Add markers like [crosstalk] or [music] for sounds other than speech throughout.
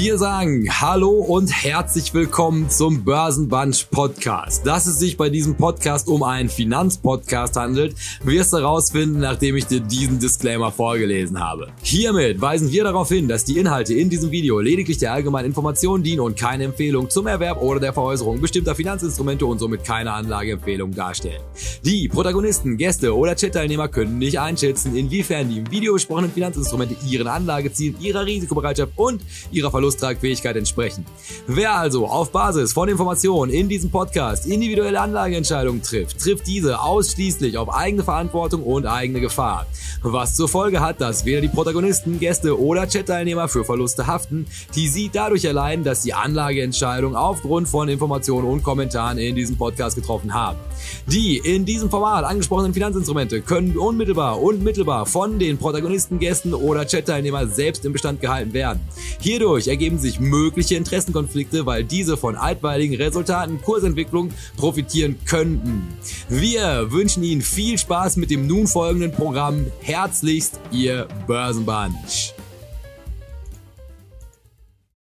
Wir sagen Hallo und herzlich willkommen zum Börsenbunch Podcast. Dass es sich bei diesem Podcast um einen Finanzpodcast handelt, wirst du herausfinden, nachdem ich dir diesen Disclaimer vorgelesen habe. Hiermit weisen wir darauf hin, dass die Inhalte in diesem Video lediglich der allgemeinen Information dienen und keine Empfehlung zum Erwerb oder der Veräußerung bestimmter Finanzinstrumente und somit keine Anlageempfehlung darstellen. Die Protagonisten, Gäste oder Chat-Teilnehmer können nicht einschätzen, inwiefern die im Video besprochenen Finanzinstrumente ihren Anlagezielen, ihrer Risikobereitschaft und ihrer Verlusttragfähigkeit entsprechen. Wer also auf Basis von Informationen in diesem Podcast individuelle Anlageentscheidungen trifft, trifft diese ausschließlich auf eigene Verantwortung und eigene Gefahr. Was zur Folge hat, dass weder die Protagonisten, Gäste oder Chat-Teilnehmer für Verluste haften, die sie dadurch erleiden, dass die Anlageentscheidung aufgrund von Informationen und Kommentaren in diesem Podcast getroffen haben. Die in diesem Format angesprochenen Finanzinstrumente können unmittelbar und mittelbar von den Protagonisten, Gästen oder Chat-Teilnehmern selbst im Bestand gehalten werden. Hierdurch ergeben sich mögliche Interessenkonflikte, weil diese von altweiligen Resultaten Kursentwicklung profitieren könnten. Wir wünschen Ihnen viel Spaß mit dem nun folgenden Programm. Herzlichst, Ihr Börsenbunch.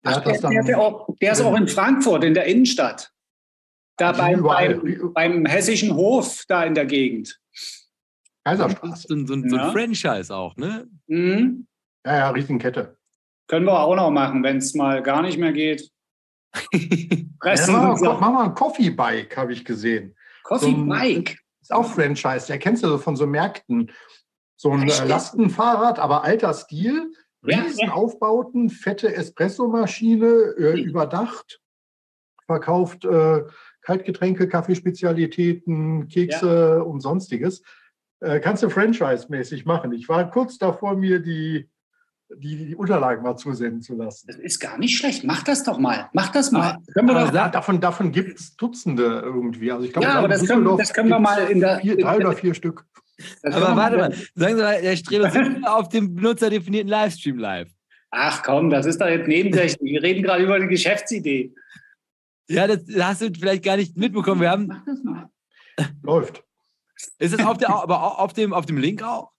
Ach, der, der, der, auch, der ist auch in Frankfurt, in der Innenstadt. Da beim, beim, beim, hessischen Hof, da in der Gegend. Kaiserstraße. So, so, so, ein Franchise auch, ne? Mhm. Ja, ja, Riesenkette. Können wir auch noch machen, wenn es mal gar nicht mehr geht. [laughs] ja, mach, mal, mach mal ein Coffee Bike, habe ich gesehen. Coffee so Bike? Ist auch Franchise. Der kennst du so von so Märkten. So ein Echt? Lastenfahrrad, aber alter Stil. Riesenaufbauten, fette Espressomaschine, äh, überdacht. Verkauft äh, Kaltgetränke, Kaffeespezialitäten, Kekse ja. und sonstiges. Äh, kannst du franchise-mäßig machen. Ich war kurz davor, mir die die, die Unterlagen mal zusenden zu lassen. Das ist gar nicht schlecht. Mach das doch mal. Mach das mal. Aber, aber da, davon davon gibt es Dutzende irgendwie. Also ich glaube, ja, aber das können, das können wir mal in der. Vier, drei oder vier Stück. aber warte mal, sagen Sie mal, Herr Streber, sind wir [laughs] auf dem benutzerdefinierten Livestream live? Ach komm, das ist doch jetzt nebensächlich. Wir reden gerade über eine Geschäftsidee. Ja, das hast du vielleicht gar nicht mitbekommen. Wir haben. Mach das mal. Läuft. Ist es auf, der, aber auf, dem, auf dem Link auch?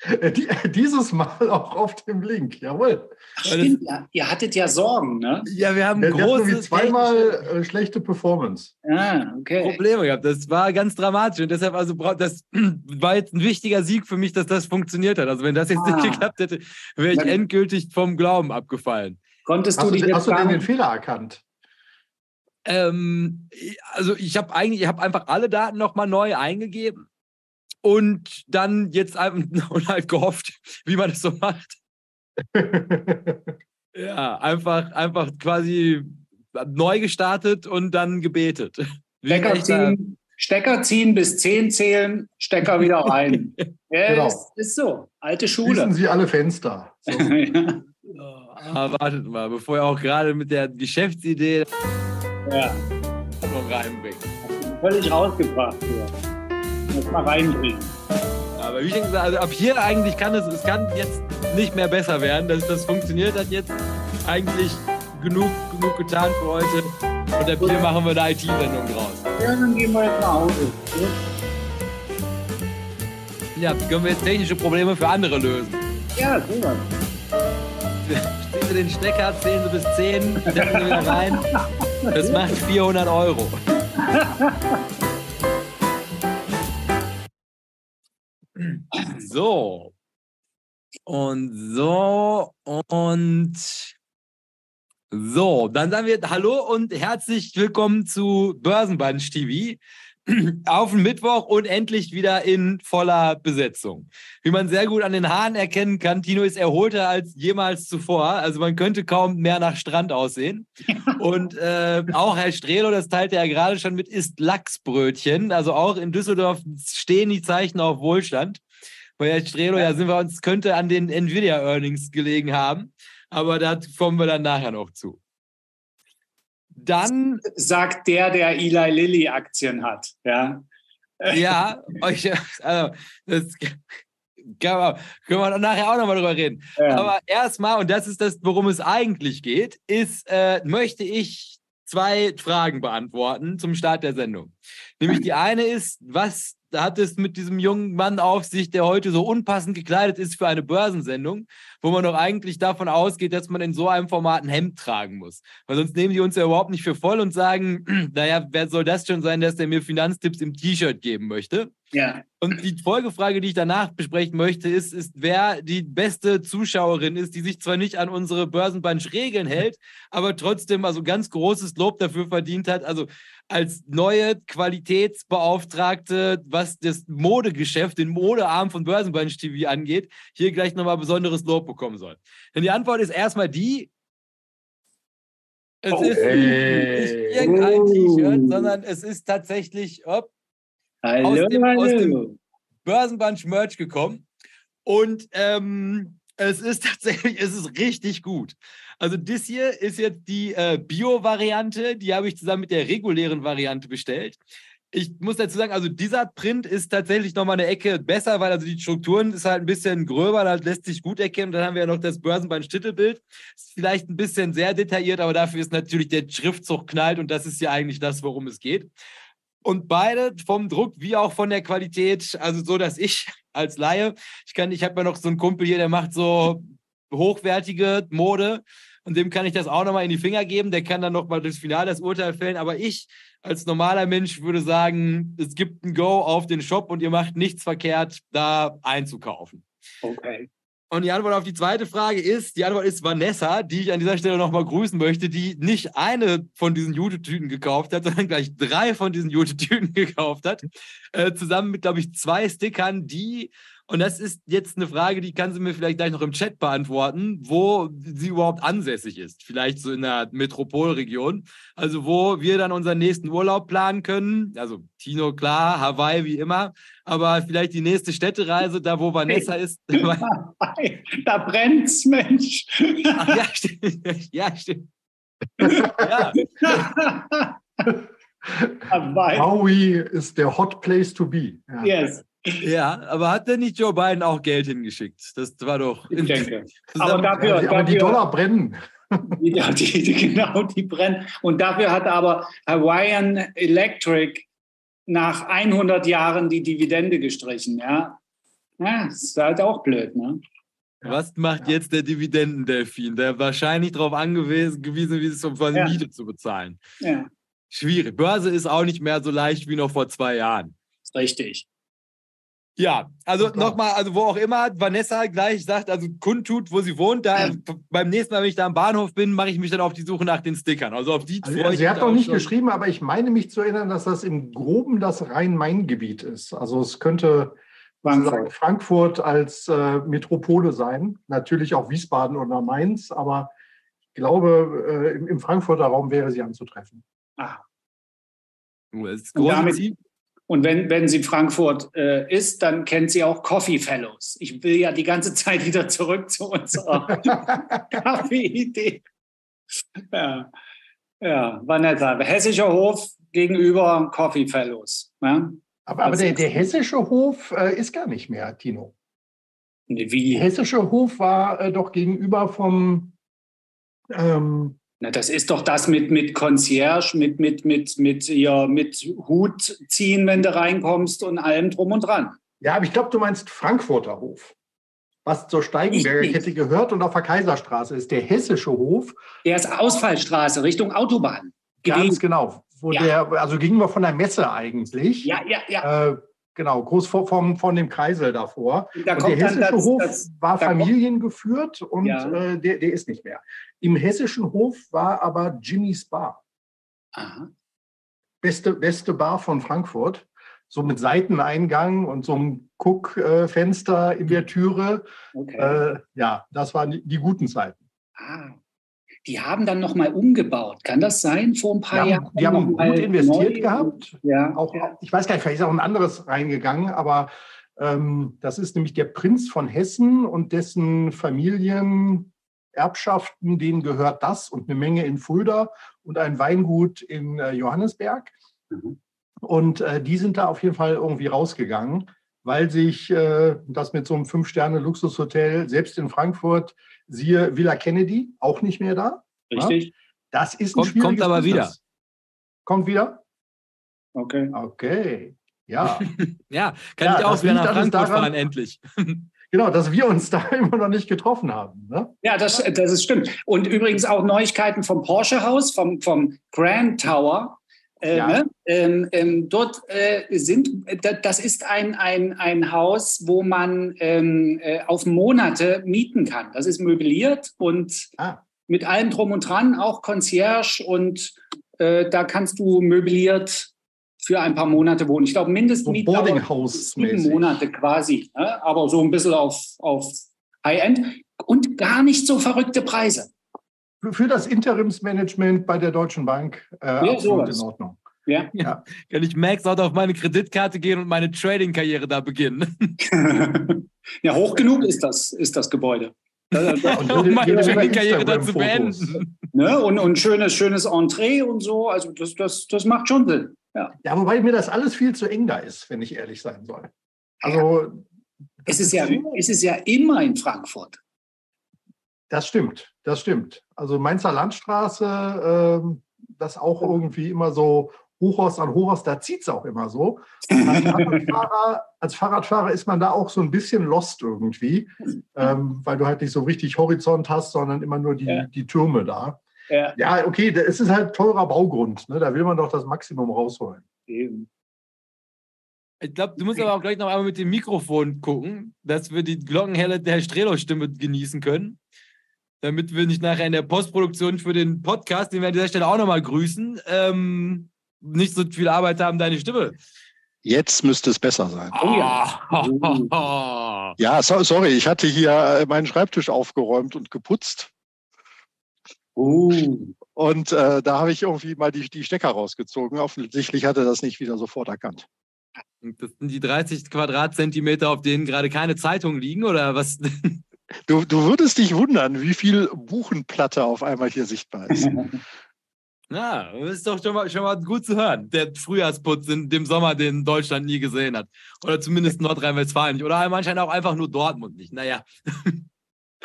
[laughs] Die, dieses Mal auch auf dem Link, jawohl. Stimmt, ja. Ihr hattet ja Sorgen, ne? Ja, wir haben der, große zweimal äh, schlechte Performance. Ah, okay. Probleme gehabt. Das war ganz dramatisch und deshalb also das [clears throat] war jetzt ein wichtiger Sieg für mich, dass das funktioniert hat. Also wenn das jetzt ah. nicht geklappt hätte, wäre ich endgültig vom Glauben abgefallen. Konntest hast du, du, hast du denn den Fehler erkannt? Ähm, also ich habe eigentlich, ich habe einfach alle Daten nochmal neu eingegeben und dann jetzt einfach [laughs] und halt gehofft, wie man das so macht. [laughs] ja, einfach, einfach quasi neu gestartet und dann gebetet. [laughs] Stecker ziehen, Stecker ziehen bis 10 zählen, Stecker wieder rein. ja, genau. ist, ist, so. Alte Schule. Schließen Sie alle Fenster. So. ja. Aber wartet mal, bevor ihr auch gerade mit der Geschäftsidee ja. noch reinbringt. Völlig rausgebracht hier das mal reinbringen. Aber wie schon gesagt, also ab hier eigentlich kann es, es kann jetzt nicht mehr besser werden. Das, das funktioniert hat jetzt eigentlich genug, genug getan für heute. Und ab hier machen wir eine IT-Sendung draus. Ja, dann gehen wir jetzt nach Hause. Ja, können wir jetzt technische Probleme für andere lösen. Ja, super. Ziehen Sie den Stecker, zählen Sie bis 10, stecken Sie wieder rein. Das macht 400 Euro. [laughs] So. Und so und so. Dann sagen wir Hallo und herzlich willkommen zu Börsenbunch TV [clears throat] auf den Mittwoch und endlich wieder in voller Besetzung. Wie man sehr gut an den Haaren erkennen kann, Tino ist erholter als jemals zuvor. Also man könnte kaum mehr nach Strand aussehen. [laughs] Und äh, auch Herr Strelo, das teilte er gerade schon mit, isst Lachsbrötchen. Also auch in Düsseldorf stehen die Zeichen auf Wohlstand. Bei Herr Strelo, ja, sind wir uns, könnte an den Nvidia-Earnings gelegen haben. Aber da kommen wir dann nachher noch zu. Dann sagt der, der Eli Lilly Aktien hat. Ja, ja euch, also, das können wir nachher auch nochmal drüber reden. Ja. Aber erstmal, und das ist das, worum es eigentlich geht, ist, äh, möchte ich zwei Fragen beantworten zum Start der Sendung. Nämlich [clears throat] die eine ist, was hat es mit diesem jungen Mann auf sich, der heute so unpassend gekleidet ist für eine Börsensendung, wo man doch eigentlich davon ausgeht, dass man in so einem Format ein Hemd tragen muss. Weil sonst nehmen die uns ja überhaupt nicht für voll und sagen, [clears throat] naja, wer soll das schon sein, dass der mir Finanztipps im T-Shirt geben möchte? Ja. Und die Folgefrage, die ich danach besprechen möchte, ist, ist, wer die beste Zuschauerin ist, die sich zwar nicht an unsere Börsenbunch-Regeln hält, aber trotzdem also ganz großes Lob dafür verdient hat. Also als neue Qualitätsbeauftragte, was das Modegeschäft, den Modearm von Börsenbunch TV angeht, hier gleich nochmal besonderes Lob bekommen soll. Denn die Antwort ist erstmal die, es oh, ist hey. nicht irgendein T-Shirt, sondern es ist tatsächlich, ob, Hallo, aus dem, hallo. Aus dem Börsenbunch Merch gekommen. Und ähm, es ist [laughs] tatsächlich, es ist richtig gut. Also das hier ist jetzt die äh, Bio-Variante, die habe ich zusammen mit der regulären Variante bestellt. Ich muss dazu sagen, also dieser Print ist tatsächlich nochmal eine Ecke besser, weil also die Strukturen ist halt ein bisschen gröber, da lässt sich gut erkennen. Dann haben wir ja noch das Börsenbein-Titelbild. Ist vielleicht ein bisschen sehr detailliert, aber dafür ist natürlich der Schriftzug knallt und das ist ja eigentlich das, worum es geht. Und beide vom Druck wie auch von der Qualität, also so, dass ich als Laie, ich kann, ich habe ja noch so einen Kumpel hier, der macht so hochwertige Mode und dem kann ich das auch nochmal in die Finger geben. Der kann dann nochmal das Finale das Urteil fällen. Aber ich als normaler Mensch würde sagen, es gibt ein Go auf den Shop und ihr macht nichts verkehrt, da einzukaufen. Okay. Und die Antwort auf die zweite Frage ist, die Antwort ist Vanessa, die ich an dieser Stelle nochmal grüßen möchte, die nicht eine von diesen Jute-Tüten gekauft hat, sondern gleich drei von diesen Jute-Tüten [laughs] gekauft hat. Äh, zusammen mit, glaube ich, zwei Stickern, die und das ist jetzt eine Frage, die kann sie mir vielleicht gleich noch im Chat beantworten, wo sie überhaupt ansässig ist. Vielleicht so in der Metropolregion. Also wo wir dann unseren nächsten Urlaub planen können. Also Tino, klar, Hawaii wie immer. Aber vielleicht die nächste Städtereise, da wo Vanessa hey. ist. [laughs] [laughs] da brennt's, Mensch. Ach, ja, stimmt. Ja, stimmt. [laughs] ja. Maui ist der Hot Place to be. Ja. Yes. Ja, aber hat denn nicht Joe Biden auch Geld hingeschickt? Das war doch. Ich denke. Aber, dafür, ja, die, aber die Dollar brennen. Ja, die, die, genau, die brennen. Und dafür hat aber Hawaiian Electric nach 100 Jahren die Dividende gestrichen. Ja, ja das ist halt auch blöd, ne? Was macht jetzt der Dividendendelfin, der wahrscheinlich darauf angewiesen ist, um quasi ja. Miete zu bezahlen? Ja. Schwierig. Börse ist auch nicht mehr so leicht wie noch vor zwei Jahren. Richtig. Ja, also nochmal, also wo auch immer Vanessa gleich sagt, also kundtut, wo sie wohnt, da beim nächsten Mal, wenn ich da am Bahnhof bin, mache ich mich dann auf die Suche nach den Stickern. Also auf die also, Sie hat noch nicht geschrieben, aber ich meine mich zu erinnern, dass das im Groben das Rhein-Main-Gebiet ist. Also es könnte Frankfurt, Frankfurt als äh, Metropole sein, natürlich auch Wiesbaden oder Mainz, aber ich glaube, äh, im, im, Frankfurter Raum wäre sie anzutreffen. Ah. Das ist damit, und wenn, wenn sie Frankfurt äh, ist, dann kennt sie auch Coffee Fellows. Ich will ja die ganze [laughs] Zeit wieder zurück zu unserer [laughs] Kaffee-Idee. Ja. ja, Vanessa, Hessischer Hof gegenüber Coffee Fellows. Ja? Aber, aber der, der, hessische Hof äh, ist gar nicht mehr, Tino. Wie? Der hessische Hof war äh, doch gegenüber vom ähm, na, das ist doch das mit, mit Concierge, mit, mit, mit, mit, ja, mit Hut ziehen, wenn du reinkommst und allem drum und dran. Ja, aber ich glaube, du meinst Frankfurter Hof, was zur Steigenberger Kette gehört und auf der Kaiserstraße ist. Der hessische Hof. Der ist Ausfallstraße Richtung Autobahn. Gewesen. Ganz genau. Wo ja. der, also gingen wir von der Messe eigentlich. Ja, ja, ja. Äh, Genau, groß vor, vom, von dem Kreisel davor. Da und der hessische das, Hof das, war familiengeführt und ja. äh, der, der ist nicht mehr. Im hessischen Hof war aber Jimmy's Bar. Aha. Beste, beste Bar von Frankfurt. So mit Seiteneingang und so einem Guckfenster in der Türe. Okay. Äh, ja, das waren die, die guten Zeiten. Ah, die haben dann nochmal umgebaut. Kann das sein vor ein paar die Jahren? die haben gut investiert neu, gehabt. Ja, auch, ja. Ich weiß gar nicht, vielleicht ist auch ein anderes reingegangen, aber ähm, das ist nämlich der Prinz von Hessen und dessen Familienerbschaften, denen gehört das und eine Menge in Fulda und ein Weingut in äh, Johannesberg. Mhm. Und äh, die sind da auf jeden Fall irgendwie rausgegangen, weil sich äh, das mit so einem Fünf-Sterne-Luxushotel selbst in Frankfurt Siehe Villa Kennedy, auch nicht mehr da. Richtig. Ja? Das ist ein kommt, kommt aber Business. wieder. Kommt wieder? Okay. Okay. Ja. [laughs] ja, kann ja, ich auch wieder nach Frankfurt daran, fahren, endlich. [laughs] Genau, dass wir uns [laughs] da immer noch nicht getroffen haben. Ne? Ja, das, das ist stimmt. Und übrigens auch Neuigkeiten vom Porsche-Haus, vom, vom Grand Tower. Äh, ja. ne? ähm, ähm, dort äh, sind, das ist ein, ein, ein Haus, wo man ähm, äh, auf Monate mieten kann. Das ist möbliert und ah. mit allem drum und dran, auch Concierge und äh, da kannst du möbliert für ein paar Monate wohnen. Ich glaube, Mindestmiete so sieben Monate quasi, ne? aber so ein bisschen auf, auf High-End und gar nicht so verrückte Preise. Für das Interimsmanagement bei der Deutschen Bank äh, ja, absolut sowas. in Ordnung. Ja. ja. Kann ich Max auch auf meine Kreditkarte gehen und meine Trading-Karriere da beginnen? [laughs] ja, hoch genug ist das, ist das Gebäude. [laughs] um meine Trading-Karriere da zu beenden. Ne? Und, und schönes, schönes Entree und so. Also das, das, das macht schon Sinn. Ja. ja, wobei mir das alles viel zu eng da ist, wenn ich ehrlich sein soll. Also es ist, ja, es ist ja immer in Frankfurt. Das stimmt, das stimmt. Also Mainzer Landstraße, äh, das auch irgendwie immer so Hochhaus an Hochhaus, da zieht es auch immer so. Als Fahrradfahrer, als Fahrradfahrer, ist man da auch so ein bisschen lost irgendwie, [laughs] ähm, weil du halt nicht so richtig Horizont hast, sondern immer nur die, ja. die Türme da. Ja, ja okay, es ist halt teurer Baugrund. Ne? Da will man doch das Maximum rausholen. Eben. Ich glaube, du musst aber auch gleich noch einmal mit dem Mikrofon gucken, dass wir die Glockenhelle der Strelo-Stimme genießen können. Damit wir nicht nachher in der Postproduktion für den Podcast, den wir an dieser Stelle auch nochmal grüßen, ähm, nicht so viel Arbeit haben, deine Stimme. Jetzt müsste es besser sein. Oh ja. [laughs] ja, so, sorry, ich hatte hier äh, meinen Schreibtisch aufgeräumt und geputzt. Uh. Und äh, da habe ich irgendwie mal die, die Stecker rausgezogen. Offensichtlich hat er das nicht wieder sofort erkannt. Das sind die 30 Quadratzentimeter, auf denen gerade keine Zeitungen liegen, oder was? [laughs] Du, du würdest dich wundern, wie viel Buchenplatte auf einmal hier sichtbar ist. [laughs] Ja, das ist doch schon mal, schon mal gut zu hören. Der Frühjahrsputz in dem Sommer, den Deutschland nie gesehen hat. Oder zumindest Nordrhein-Westfalen nicht. Oder anscheinend auch einfach nur Dortmund nicht. Naja. [laughs]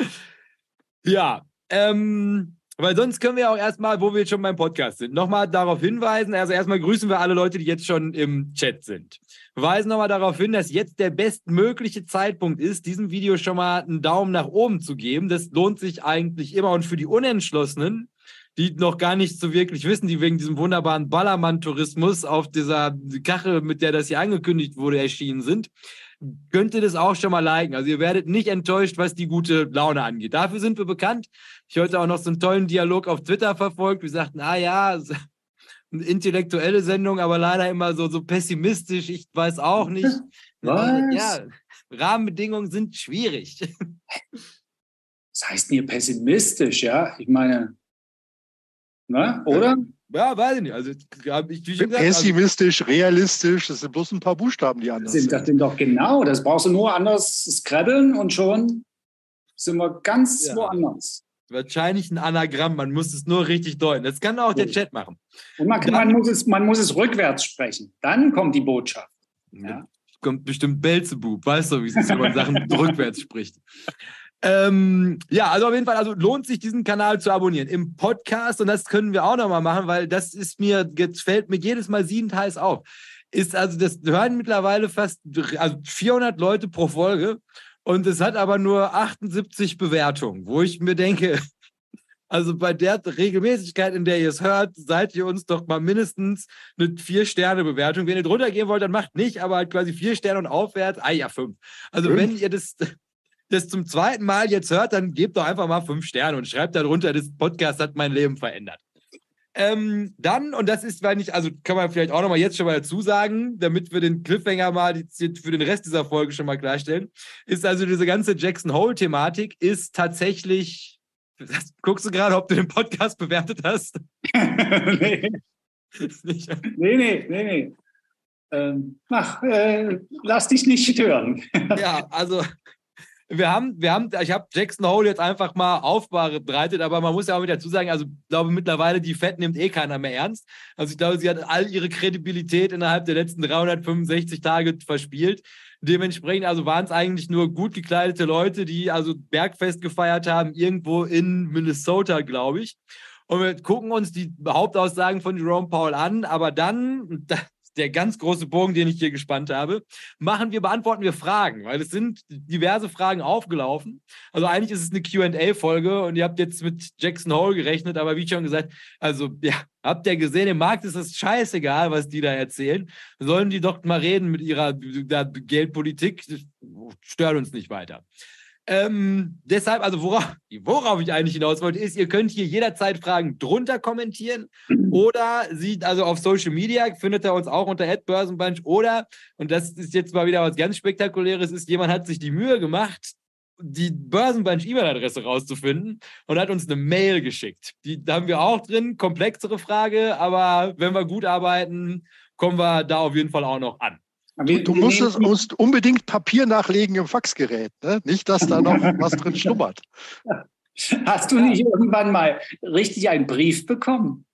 ja, ähm, weil sonst können wir auch erstmal, wo wir jetzt schon beim Podcast sind, nochmal darauf hinweisen. Also erstmal grüßen wir alle Leute, die jetzt schon im Chat sind. Weisen nochmal darauf hin, dass jetzt der bestmögliche Zeitpunkt ist, diesem Video schon mal einen Daumen nach oben zu geben. Das lohnt sich eigentlich immer. Und für die Unentschlossenen, die noch gar nicht so wirklich wissen, die wegen diesem wunderbaren Ballermann-Tourismus auf dieser Kachel, mit der das hier angekündigt wurde, erschienen sind, könnt ihr das auch schon mal liken. Also ihr werdet nicht enttäuscht, was die gute Laune angeht. Dafür sind wir bekannt. Ich heute auch noch so einen tollen Dialog auf Twitter verfolgt. Wir sagten, ah ja, eine intellektuelle Sendung, aber leider immer so, so pessimistisch. Ich weiß auch nicht. [laughs] Was? Ja, Rahmenbedingungen sind schwierig. Was heißt denn hier pessimistisch, ja? Ich meine, na, oder? Ja, weiß ich nicht. Also, ich, wie gesagt, Pessimistisch, also, realistisch, das sind bloß ein paar Buchstaben, die anders sind. Das sind doch genau, das brauchst du nur anders scrabbeln und schon sind wir ganz ja. woanders. Wahrscheinlich ein Anagramm, man muss es nur richtig deuten. Das kann auch der Chat machen. Und man, man, muss es, man muss es rückwärts sprechen. Dann kommt die Botschaft. Ja. Kommt bestimmt Belzebub, weißt du, wie es ist, wenn man Sachen [laughs] rückwärts spricht. Ähm, ja, also auf jeden Fall, also lohnt sich diesen Kanal zu abonnieren. Im Podcast, und das können wir auch nochmal machen, weil das ist mir, jetzt fällt mir jedes Mal siedend heiß auf. Ist also, das hören mittlerweile fast also 400 Leute pro Folge und es hat aber nur 78 Bewertungen, wo ich mir denke, [laughs] also bei der Regelmäßigkeit, in der ihr es hört, seid ihr uns doch mal mindestens eine Vier-Sterne-Bewertung. Wenn ihr drunter gehen wollt, dann macht nicht, aber halt quasi vier Sterne und aufwärts, ah ja, fünf. Also fünf? wenn ihr das, [laughs] das zum zweiten Mal jetzt hört, dann gebt doch einfach mal fünf Sterne und schreibt darunter, das Podcast hat mein Leben verändert. Ähm, dann, und das ist, weil nicht, also kann man vielleicht auch nochmal jetzt schon mal dazu sagen, damit wir den Cliffhanger mal die, für den Rest dieser Folge schon mal klarstellen, ist also diese ganze Jackson Hole-Thematik ist tatsächlich. Guckst du gerade, ob du den Podcast bewertet hast? [laughs] nee. nee, nee, nee, nee. Ähm, ach, äh, lass dich nicht stören. ja, also wir haben, wir haben, ich habe Jackson Hole jetzt einfach mal aufbereitet, aber man muss ja auch wieder dazu sagen, also ich glaube mittlerweile, die Fett nimmt eh keiner mehr ernst. Also ich glaube, sie hat all ihre Kredibilität innerhalb der letzten 365 Tage verspielt. Dementsprechend also waren es eigentlich nur gut gekleidete Leute, die also Bergfest gefeiert haben, irgendwo in Minnesota, glaube ich. Und wir gucken uns die Hauptaussagen von Jerome Paul an, aber dann, der ganz große Bogen, den ich hier gespannt habe. Machen wir, beantworten wir Fragen, weil es sind diverse Fragen aufgelaufen. Also eigentlich ist es eine QA-Folge und ihr habt jetzt mit Jackson Hole gerechnet, aber wie schon gesagt, also ja, habt ihr gesehen, im Markt ist es scheißegal, was die da erzählen. Sollen die doch mal reden mit ihrer Geldpolitik? Das stört uns nicht weiter. Ähm, deshalb, also worauf, worauf ich eigentlich hinaus wollte, ist, ihr könnt hier jederzeit Fragen drunter kommentieren oder sieht also auf Social Media, findet ihr uns auch unter Börsenbunch oder, und das ist jetzt mal wieder was ganz Spektakuläres, ist, jemand hat sich die Mühe gemacht, die Börsenbunch E-Mail-Adresse rauszufinden und hat uns eine Mail geschickt. Die da haben wir auch drin, komplexere Frage, aber wenn wir gut arbeiten, kommen wir da auf jeden Fall auch noch an. Wir, du musst, es, musst, unbedingt Papier nachlegen im Faxgerät, ne? nicht, dass da noch [laughs] was drin schlummert. Hast du nicht irgendwann mal richtig einen Brief bekommen?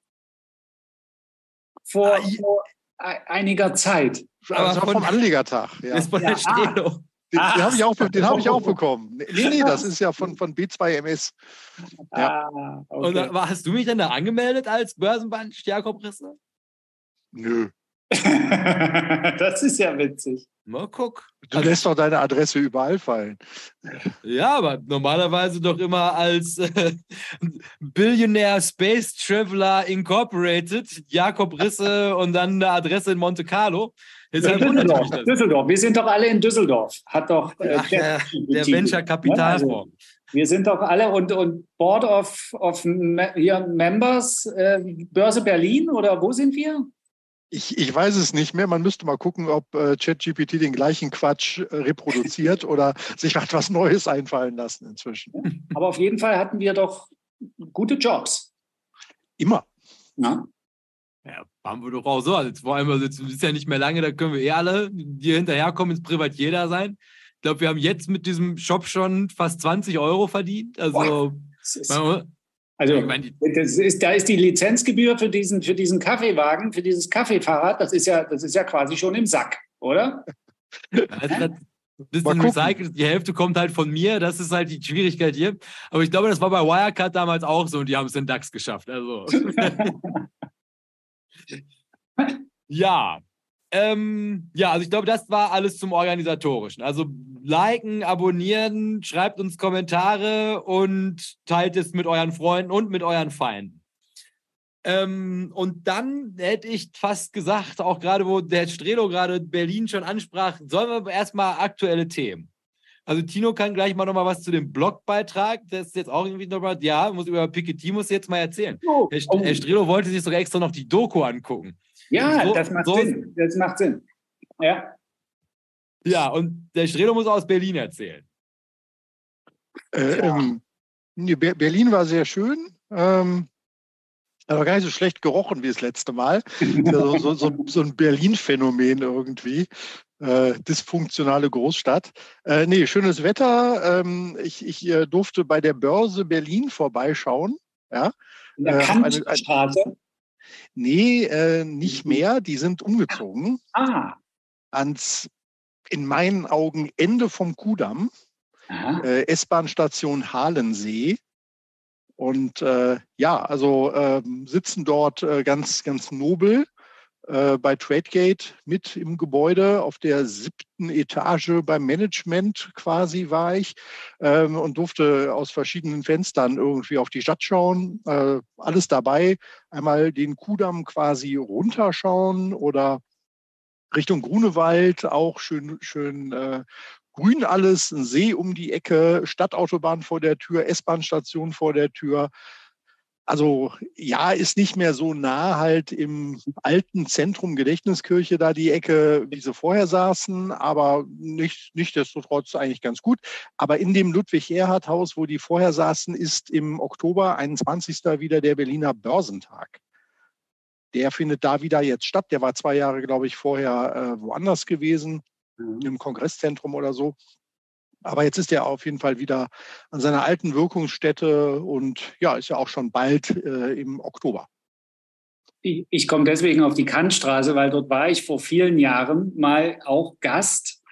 Vor, ah, vor einiger Zeit. Also vom Anlegertag. Ja. Ist von der ja. Den, den habe ich, auch, hab ich auch bekommen. Nee, nee, das ist ja von, von B2MS. Ja. Ah, okay. Und da, hast du mich dann da angemeldet als Börsenband Jakob Risse? Nö. [laughs] das ist ja witzig. Mal guck. Du also, lässt doch deine Adresse überall fallen. Ja, aber normalerweise doch immer als äh, Billionaire Space Traveler Incorporated, Jakob Risse und dann eine Adresse in Monte Carlo. Ja, Düsseldorf, Düsseldorf. Wir sind doch alle in Düsseldorf. Hat doch äh, Ach, der, der Venture Kapitalfonds. Also, wir sind doch alle und, und Board of, of hier Members, äh, Börse Berlin oder wo sind wir? Ich, ich weiß es nicht mehr. Man müsste mal gucken, ob äh, ChatGPT den gleichen Quatsch äh, reproduziert oder [laughs] sich etwas Neues einfallen lassen inzwischen. Aber auf jeden Fall hatten wir doch gute Jobs. Immer. Ja. Ja, haben wir doch auch so. Also vor allem, also jetzt ist ja nicht mehr lange, da können wir eh alle, die hinterherkommen, ins Privatier sein. Ich glaube, wir haben jetzt mit diesem Shop schon fast 20 Euro verdient. Also, Boah, also das ist, da ist die Lizenzgebühr für diesen, für diesen Kaffeewagen, für dieses Kaffeefahrrad, das ist ja, das ist ja quasi schon im Sack, oder? Das ist recycelt, die Hälfte kommt halt von mir, das ist halt die Schwierigkeit hier. Aber ich glaube, das war bei Wirecard damals auch so und die haben es in DAX geschafft. Also. [laughs] ja, ähm, ja, also ich glaube, das war alles zum Organisatorischen. Also liken, abonnieren, schreibt uns Kommentare und teilt es mit euren Freunden und mit euren Feinden. Ähm, und dann hätte ich fast gesagt, auch gerade wo der Strelo gerade Berlin schon ansprach, sollen wir erstmal aktuelle Themen. Also Tino kann gleich mal nochmal was zu dem Blogbeitrag, das ist jetzt auch irgendwie nochmal, ja, muss über Piketty muss jetzt mal erzählen. Oh, Herr, oh. Herr Strelo wollte sich sogar extra noch die Doku angucken. Ja, so, das macht so, Sinn. Das macht Sinn. Ja. Ja, und der Strelo muss aus Berlin erzählen. Äh, ähm, Berlin war sehr schön. Ähm, aber gar nicht so schlecht gerochen wie das letzte Mal. so, so, so, so ein Berlin-Phänomen irgendwie. Äh, dysfunktionale Großstadt. Äh, nee, schönes Wetter. Ähm, ich, ich äh, durfte bei der Börse Berlin vorbeischauen. Ja. In der äh, eine, eine, Nee, äh, nicht mehr. Die sind umgezogen. Ah. Ans, in meinen Augen, Ende vom Kudamm. Äh, S-Bahn-Station Halensee. Und äh, ja, also ähm, sitzen dort äh, ganz, ganz nobel äh, bei Tradegate mit im Gebäude. Auf der siebten Etage beim Management quasi war ich ähm, und durfte aus verschiedenen Fenstern irgendwie auf die Stadt schauen. Äh, alles dabei. Einmal den Kudamm quasi runterschauen oder Richtung Grunewald auch schön, schön äh, grün alles, ein See um die Ecke, Stadtautobahn vor der Tür, S-Bahn-Station vor der Tür. Also ja, ist nicht mehr so nah halt im alten Zentrum Gedächtniskirche da die Ecke, wie sie vorher saßen, aber nicht, nichtsdestotrotz eigentlich ganz gut. Aber in dem Ludwig-Erhard-Haus, wo die vorher saßen, ist im Oktober 21. wieder der Berliner Börsentag. Der findet da wieder jetzt statt. Der war zwei Jahre, glaube ich, vorher äh, woanders gewesen, mhm. im Kongresszentrum oder so. Aber jetzt ist er auf jeden Fall wieder an seiner alten Wirkungsstätte und ja, ist ja auch schon bald äh, im Oktober. Ich, ich komme deswegen auf die Kantstraße, weil dort war ich vor vielen Jahren mal auch Gast.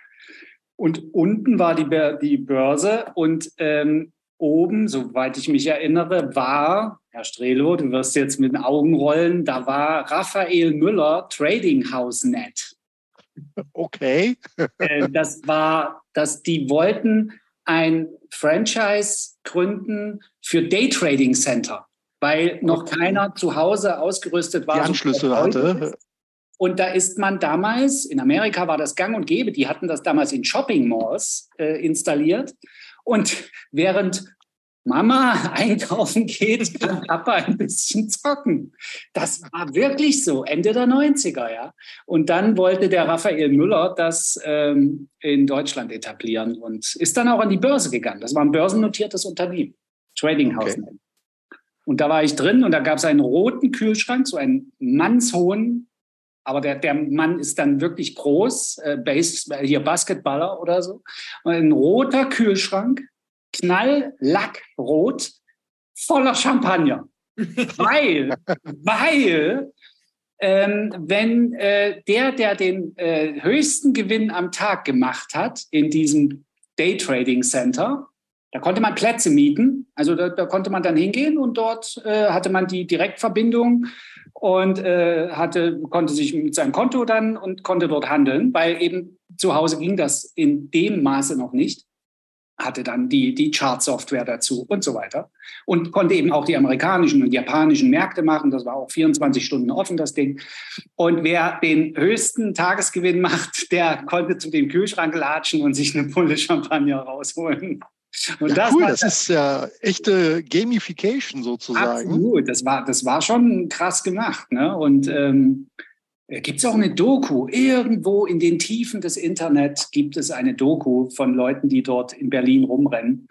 Und unten war die, die Börse und ähm, oben, soweit ich mich erinnere, war, Herr Strelo, du wirst jetzt mit den Augen rollen, da war Raphael Müller Trading House Net. Okay. Äh, das war, dass die wollten ein Franchise gründen für Daytrading Center, weil noch okay. keiner zu Hause ausgerüstet war. Die Anschlüsse hatte. Und da ist man damals, in Amerika war das gang und gäbe, die hatten das damals in Shopping Malls äh, installiert. Und während Mama [laughs] einkaufen geht, kann Papa ein bisschen zocken. Das war wirklich so, Ende der 90er, ja. Und dann wollte der Raphael Müller das ähm, in Deutschland etablieren und ist dann auch an die Börse gegangen. Das war ein börsennotiertes Unternehmen, Trading House. Okay. Und da war ich drin und da gab es einen roten Kühlschrank, so einen mannshohen, aber der, der Mann ist dann wirklich groß, äh, Base, hier Basketballer oder so. Und ein roter Kühlschrank knalllackrot voller Champagner. [laughs] weil, weil, ähm, wenn äh, der, der den äh, höchsten Gewinn am Tag gemacht hat in diesem Daytrading Center, da konnte man Plätze mieten. Also da, da konnte man dann hingehen und dort äh, hatte man die Direktverbindung und äh, hatte, konnte sich mit seinem Konto dann und konnte dort handeln, weil eben zu Hause ging das in dem Maße noch nicht hatte dann die, die Chart-Software dazu und so weiter. Und konnte eben auch die amerikanischen und japanischen Märkte machen. Das war auch 24 Stunden offen, das Ding. Und wer den höchsten Tagesgewinn macht, der konnte zu dem Kühlschrank latschen und sich eine Pulle Champagner rausholen. Und ja, das cool, das, das ist ja echte Gamification sozusagen. Absolut, das war, das war schon krass gemacht. Ne? Und ähm, äh, gibt es auch eine Doku. Irgendwo in den Tiefen des Internets gibt es eine Doku von Leuten, die dort in Berlin rumrennen.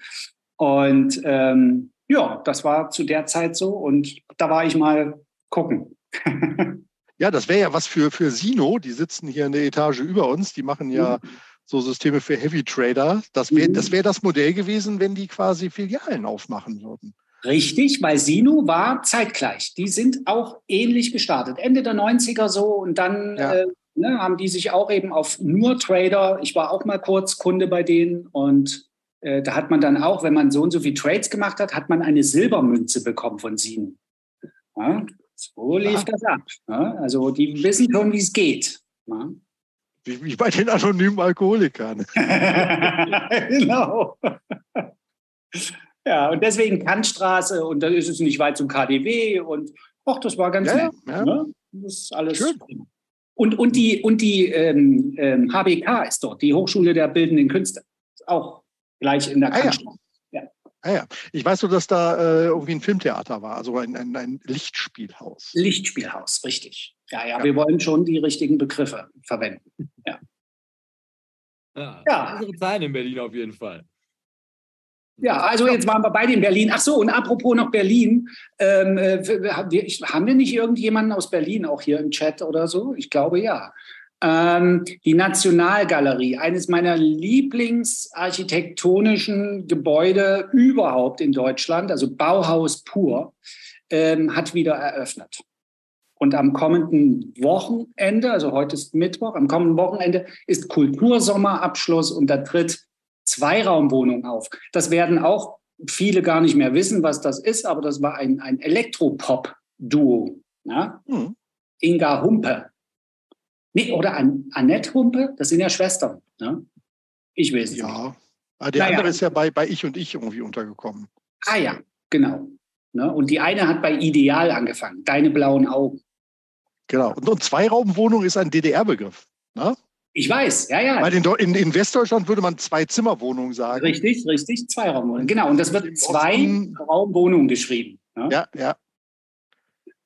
Und ähm, ja, das war zu der Zeit so. Und da war ich mal gucken. [laughs] ja, das wäre ja was für, für Sino. Die sitzen hier in der Etage über uns. Die machen ja mhm. so Systeme für Heavy Trader. Das wäre mhm. das, wär das Modell gewesen, wenn die quasi Filialen aufmachen würden. Richtig, weil Sino war zeitgleich. Die sind auch ähnlich gestartet. Ende der 90er so und dann ja. äh, ne, haben die sich auch eben auf nur Trader. Ich war auch mal kurz Kunde bei denen und äh, da hat man dann auch, wenn man so und so viel Trades gemacht hat, hat man eine Silbermünze bekommen von Sino. Ja, so lief ja. das ab. Ja, also die wissen schon, wie es geht. Wie bei den anonymen Alkoholikern. [laughs] [laughs] genau. Ja, und deswegen Kantstraße und dann ist es nicht weit zum KDW und ach, das war ganz ja, nett. Ja. Ne? Das ist alles. Schön. Und, und die, und die ähm, ähm, HBK ist dort, die Hochschule der Bildenden Künste, auch gleich in der ah, Kantstraße. Ja. Ah, ja. Ich weiß nur, dass da äh, irgendwie ein Filmtheater war, also ein, ein, ein Lichtspielhaus. Lichtspielhaus, richtig. Ja, ja, ja, wir wollen schon die richtigen Begriffe verwenden. Ja. Ja, ja. unsere Zahlen in Berlin auf jeden Fall. Ja, also jetzt waren wir beide in Berlin. Ach so, und apropos noch Berlin. Ähm, äh, haben wir nicht irgendjemanden aus Berlin auch hier im Chat oder so? Ich glaube ja. Ähm, die Nationalgalerie, eines meiner Lieblingsarchitektonischen Gebäude überhaupt in Deutschland, also Bauhaus pur, ähm, hat wieder eröffnet. Und am kommenden Wochenende, also heute ist Mittwoch, am kommenden Wochenende ist Kultursommerabschluss und da tritt Zweiraumwohnung auf. Das werden auch viele gar nicht mehr wissen, was das ist, aber das war ein, ein Elektropop-Duo. Ja? Hm. Inga Humpe. Nee, oder An Annette Humpe, das sind ja Schwestern. Ne? Ich weiß nicht. Ja, aber die naja. andere ist ja bei, bei Ich und Ich irgendwie untergekommen. Ah ja, genau. Ne? Und die eine hat bei Ideal angefangen, Deine blauen Augen. Genau. Und, und Zweiraumwohnung ist ein DDR-Begriff. Ne? Ich weiß, ja, ja. Weil in, in, in Westdeutschland würde man Zwei-Zimmer-Wohnung sagen. Richtig, richtig, Zwei-Raumwohnung. Genau, und das wird Zwei-Raumwohnung geschrieben. Ja? ja, ja.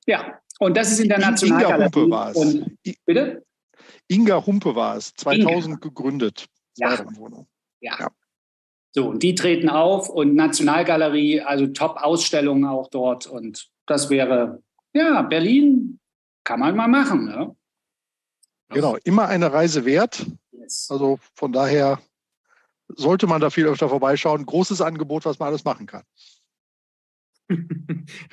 Ja, und das ist in der Nationalgalerie. Inga Humpe war es. Und, bitte? Inga Humpe war es, 2000 Inga. gegründet. Zwei-Raumwohnung. Ja. ja. So, und die treten auf und Nationalgalerie, also Top-Ausstellungen auch dort. Und das wäre, ja, Berlin kann man mal machen. Ne? Genau, immer eine Reise wert. Also von daher sollte man da viel öfter vorbeischauen. Großes Angebot, was man alles machen kann.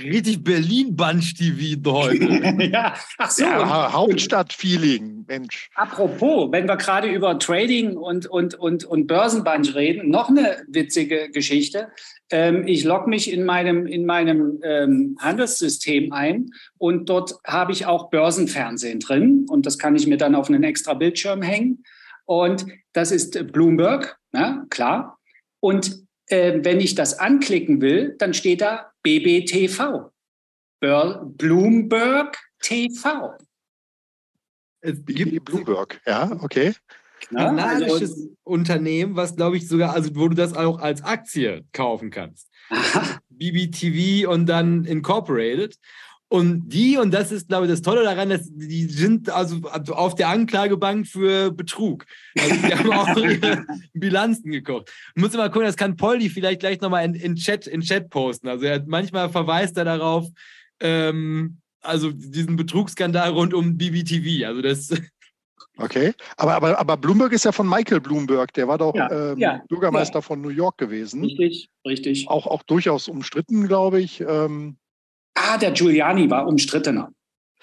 Richtig Berlin-Bunch-TV heute. [laughs] ja, ach so. Ja, Hauptstadt-Feeling, Mensch. Apropos, wenn wir gerade über Trading und, und, und, und Börsenbunch reden, noch eine witzige Geschichte. Ähm, ich logge mich in meinem, in meinem ähm, Handelssystem ein und dort habe ich auch Börsenfernsehen drin und das kann ich mir dann auf einen extra Bildschirm hängen. Und das ist Bloomberg, na, klar. Und äh, wenn ich das anklicken will, dann steht da BBTV. Bloomberg TV. Gibt Bloomberg, ja, okay. Kanadisches also, Unternehmen, was glaube ich sogar, also wo du das auch als Aktie kaufen kannst. BBTV und dann Incorporated. Und die, und das ist, glaube ich, das Tolle daran, dass die sind also, auf der Anklagebank für Betrug. Also die haben auch [laughs] ihre Bilanzen gekocht. Ich muss mal gucken, das kann Polly vielleicht gleich nochmal in, in, Chat, in Chat posten. Also er, manchmal verweist er darauf, ähm, also diesen Betrugsskandal rund um BBTV. Also das. [laughs] Okay, aber, aber, aber Bloomberg ist ja von Michael Bloomberg, der war doch ja, ähm, ja, Bürgermeister ja. von New York gewesen. Richtig, richtig. Auch, auch durchaus umstritten, glaube ich. Ähm, Ah, der Giuliani war umstrittener.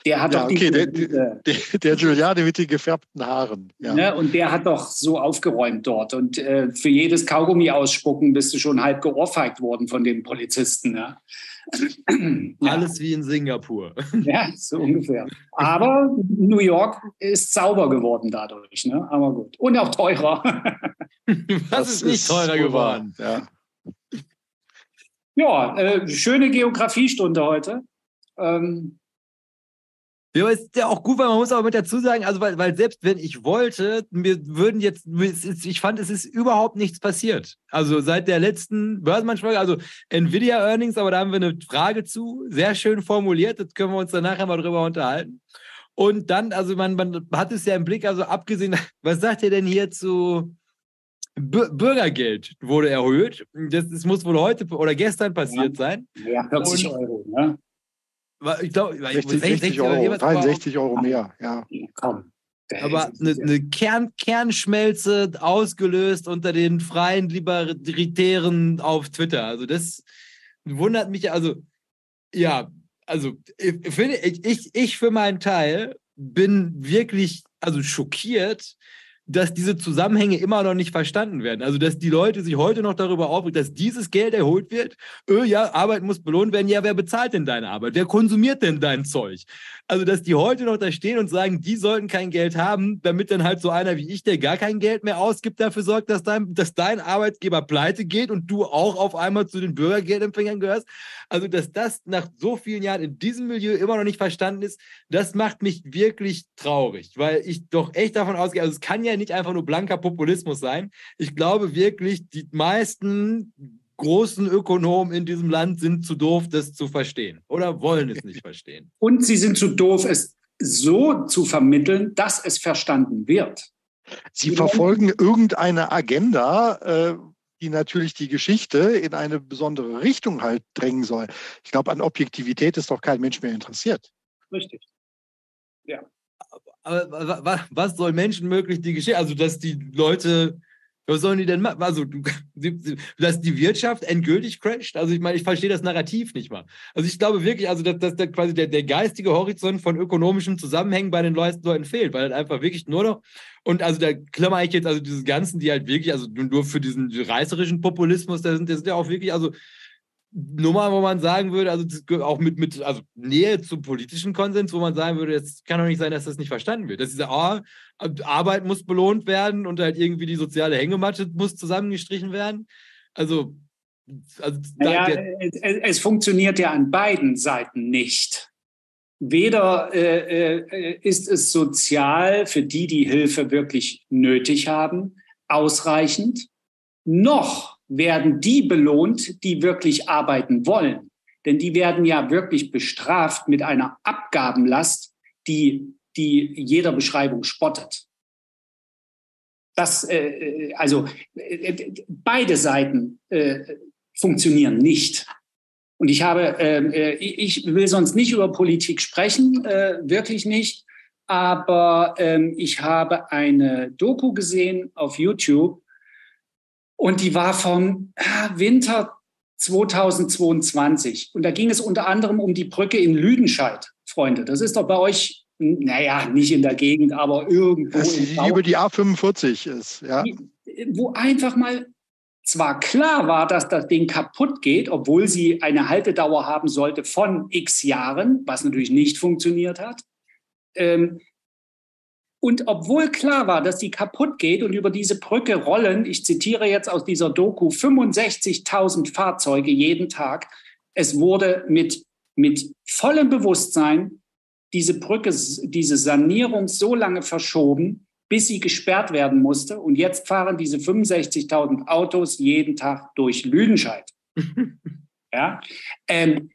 Der hat ja, doch okay, der, der, der, Giuliani mit den gefärbten Haaren. Ja. Ne, und der hat doch so aufgeräumt dort. Und äh, für jedes Kaugummi ausspucken bist du schon halb geohrfeigt worden von den Polizisten. Ne? [clears throat] Ja. Alles wie in Singapur. [laughs] Ja, so ungefähr. Aber New York ist sauber geworden dadurch. Ne? Aber gut. Und auch teurer. [laughs] Was das ist nicht teurer geworden? Ja. Ja, äh, schöne Geografiestunde heute. Ähm, ja, ist ja auch gut, weil man muss aber mit dazu sagen, also weil, weil selbst wenn ich wollte, mir würden jetzt, ich fand, es ist überhaupt nichts passiert. Also seit der letzten Börsenmann-Folge, also Nvidia Earnings, aber da haben wir eine Frage zu, sehr schön formuliert, das können wir uns dann nachher mal drüber unterhalten. Und dann, also man, man hat es ja im Blick, also abgesehen, [laughs] was sagt ihr denn hier zu, Bürgergeld wurde erhöht. Das, das, muss wohl heute oder gestern passiert sein. Ja, 40 Und, Euro, ne? Ich glaube, 60, 60 Euro, 63 Euro mehr, ja. Komm. Aber eine, eine Kern, Kernschmelze ausgelöst unter den freien Libertären auf Twitter. Also das wundert mich, also ja, also ich, finde, ich, ich für meinen Teil bin wirklich also schockiert, dass diese Zusammenhänge immer noch nicht verstanden werden. Also, dass die Leute sich heute noch darüber aufregen, dass dieses Geld erholt wird. Öh, ja, Arbeit muss belohnt werden. Ja, wer bezahlt denn deine Arbeit? Wer konsumiert denn dein Zeug? Also, dass die heute noch da stehen und sagen, die sollten kein Geld haben, damit dann halt so einer wie ich, der gar kein Geld mehr ausgibt, dafür sorgt, dass dein, dass dein Arbeitgeber pleite geht und du auch auf einmal zu den Bürgergeldempfängern gehörst. Also, dass das nach so vielen Jahren in diesem Milieu immer noch nicht verstanden ist, das macht mich wirklich traurig, weil ich doch echt davon ausgehe, also es kann ja nicht einfach nur blanker Populismus sein. Ich glaube wirklich, die meisten großen Ökonomen in diesem Land sind zu doof, das zu verstehen oder wollen es nicht verstehen. Und sie sind zu doof, es so zu vermitteln, dass es verstanden wird. Sie verfolgen irgendeine Agenda, äh, die natürlich die Geschichte in eine besondere Richtung halt drängen soll. Ich glaube, an Objektivität ist doch kein Mensch mehr interessiert. Richtig. Was soll menschenmöglich die Geschichte? Also, dass die Leute, was sollen die denn machen? Also, [laughs] dass die Wirtschaft endgültig crasht? Also, ich meine, ich verstehe das Narrativ nicht mal. Also, ich glaube wirklich, also, dass, dass quasi der, der geistige Horizont von ökonomischen Zusammenhängen bei den Leuten fehlt, weil halt einfach wirklich nur noch und also da klammer ich jetzt also diese ganzen, die halt wirklich, also nur für diesen reißerischen Populismus, da sind, das sind ja auch wirklich, also Nummer, wo man sagen würde, also auch mit, mit also Nähe zum politischen Konsens, wo man sagen würde, es kann doch nicht sein, dass das nicht verstanden wird. Dass diese oh, Arbeit muss belohnt werden und halt irgendwie die soziale Hängematte muss zusammengestrichen werden. Also, also naja, es, es, funktioniert ja an beiden Seiten nicht. Weder äh, äh, ist es sozial für die, die Hilfe wirklich nötig haben, ausreichend, noch werden die belohnt, die wirklich arbeiten wollen. Denn die werden ja wirklich bestraft mit einer Abgabenlast, die, die jeder Beschreibung spottet. Das, äh, also äh, beide Seiten äh, funktionieren nicht. Und ich habe, ähm, äh, ich will sonst nicht über Politik sprechen, äh, wirklich nicht. Aber ähm, ich habe eine Doku gesehen auf YouTube und die war vom Winter 2022. Und da ging es unter anderem um die Brücke in Lüdenscheid, Freunde. Das ist doch bei euch, naja, nicht in der Gegend, aber irgendwo. Das die über die A45 ist, ja. Wo einfach mal zwar klar war, dass das Ding kaputt geht, obwohl sie eine Haltedauer haben sollte von x Jahren, was natürlich nicht funktioniert hat. Ähm, und obwohl klar war, dass die kaputt geht und über diese Brücke rollen, ich zitiere jetzt aus dieser Doku, 65.000 Fahrzeuge jeden Tag, es wurde mit, mit vollem Bewusstsein diese Brücke, diese Sanierung so lange verschoben, bis sie gesperrt werden musste. Und jetzt fahren diese 65.000 Autos jeden Tag durch Lüdenscheid. [laughs] ja. Ähm,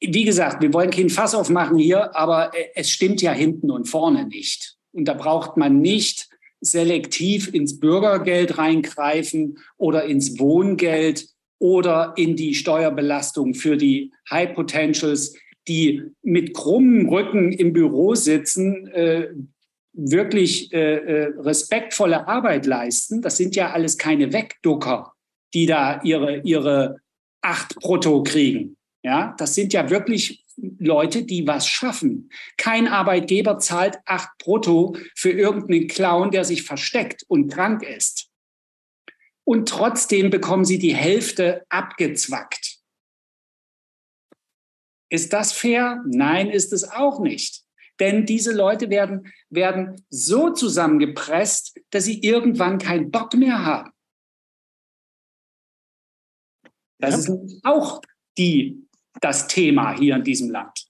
wie gesagt, wir wollen kein Fass aufmachen hier, aber äh, es stimmt ja hinten und vorne nicht. Und da braucht man nicht selektiv ins Bürgergeld reingreifen oder ins Wohngeld oder in die Steuerbelastung für die High Potentials, die mit krummem Rücken im Büro sitzen, äh, wirklich äh, äh, respektvolle Arbeit leisten. Das sind ja alles keine Wegducker, die da ihre, ihre acht Brutto kriegen. Ja, das sind ja wirklich Leute, die was schaffen. Kein Arbeitgeber zahlt acht brutto für irgendeinen Clown, der sich versteckt und krank ist. Und trotzdem bekommen sie die Hälfte abgezwackt. Ist das fair? Nein, ist es auch nicht. Denn diese Leute werden, werden so zusammengepresst, dass sie irgendwann keinen Bock mehr haben. Das ja. ist auch die, das Thema hier in diesem Land.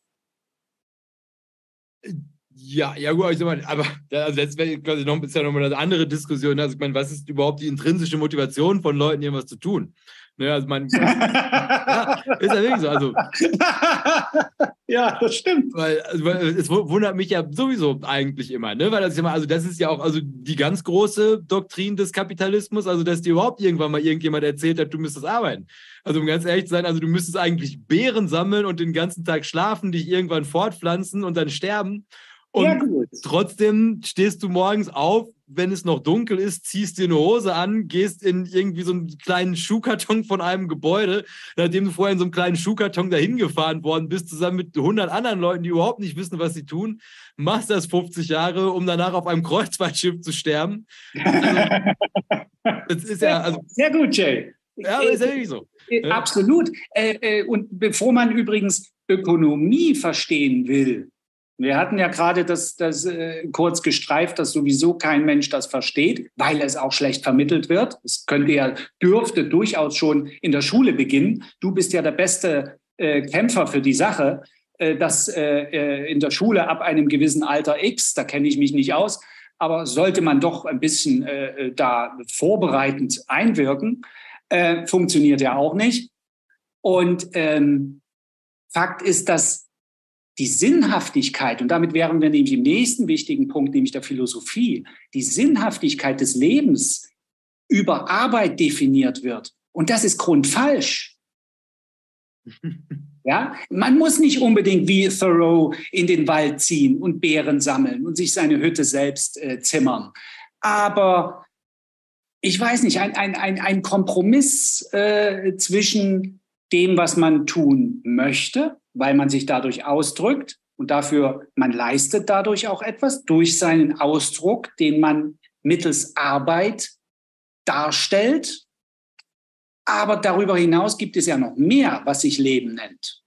Ja, ja gut, ich mal, aber also jetzt wäre quasi noch ein bisschen noch mal eine andere Diskussion. Also ich meine, was ist überhaupt die intrinsische Motivation von Leuten, irgendwas zu tun? Ne, also mein, [laughs] ja, ist ja wirklich so. Also, [laughs] ja, das stimmt. Weil, also, weil, es wundert mich ja sowieso eigentlich immer, ne? Weil das ist ja mal, also das ist ja auch also die ganz große Doktrin des Kapitalismus, also dass dir überhaupt irgendwann mal irgendjemand erzählt hat, du müsstest arbeiten. Also um ganz ehrlich zu sein, also du müsstest eigentlich Beeren sammeln und den ganzen Tag schlafen, dich irgendwann fortpflanzen und dann sterben. Und ja, trotzdem stehst du morgens auf, wenn es noch dunkel ist, ziehst dir eine Hose an, gehst in irgendwie so einen kleinen Schuhkarton von einem Gebäude, nachdem du vorher in so einem kleinen Schuhkarton dahin gefahren worden bist, zusammen mit 100 anderen Leuten, die überhaupt nicht wissen, was sie tun, machst das 50 Jahre, um danach auf einem [laughs] Kreuzfahrtschiff zu sterben. Also, [laughs] das ist ja, also, Sehr gut, Jay. Ja, ist ja wirklich so. Äh, absolut. Äh, äh, und bevor man übrigens Ökonomie verstehen will, wir hatten ja gerade das, das äh, kurz gestreift, dass sowieso kein Mensch das versteht, weil es auch schlecht vermittelt wird. Es könnte ja, dürfte durchaus schon in der Schule beginnen. Du bist ja der beste äh, Kämpfer für die Sache, äh, dass äh, äh, in der Schule ab einem gewissen Alter X, da kenne ich mich nicht aus, aber sollte man doch ein bisschen äh, da vorbereitend einwirken, funktioniert ja auch nicht. Und ähm, Fakt ist, dass die Sinnhaftigkeit, und damit wären wir nämlich im nächsten wichtigen Punkt, nämlich der Philosophie, die Sinnhaftigkeit des Lebens über Arbeit definiert wird. Und das ist grundfalsch. [laughs] Ja, man muss nicht unbedingt wie Thoreau in den Wald ziehen und Beeren sammeln und sich seine Hütte selbst äh, zimmern. Aber ich weiß nicht, ein, ein, ein, ein Kompromiss äh, zwischen dem, was man tun möchte weil man sich dadurch ausdrückt und dafür, man leistet dadurch auch etwas durch seinen Ausdruck, den man mittels Arbeit darstellt. Aber darüber hinaus gibt es ja noch mehr, was sich Leben nennt.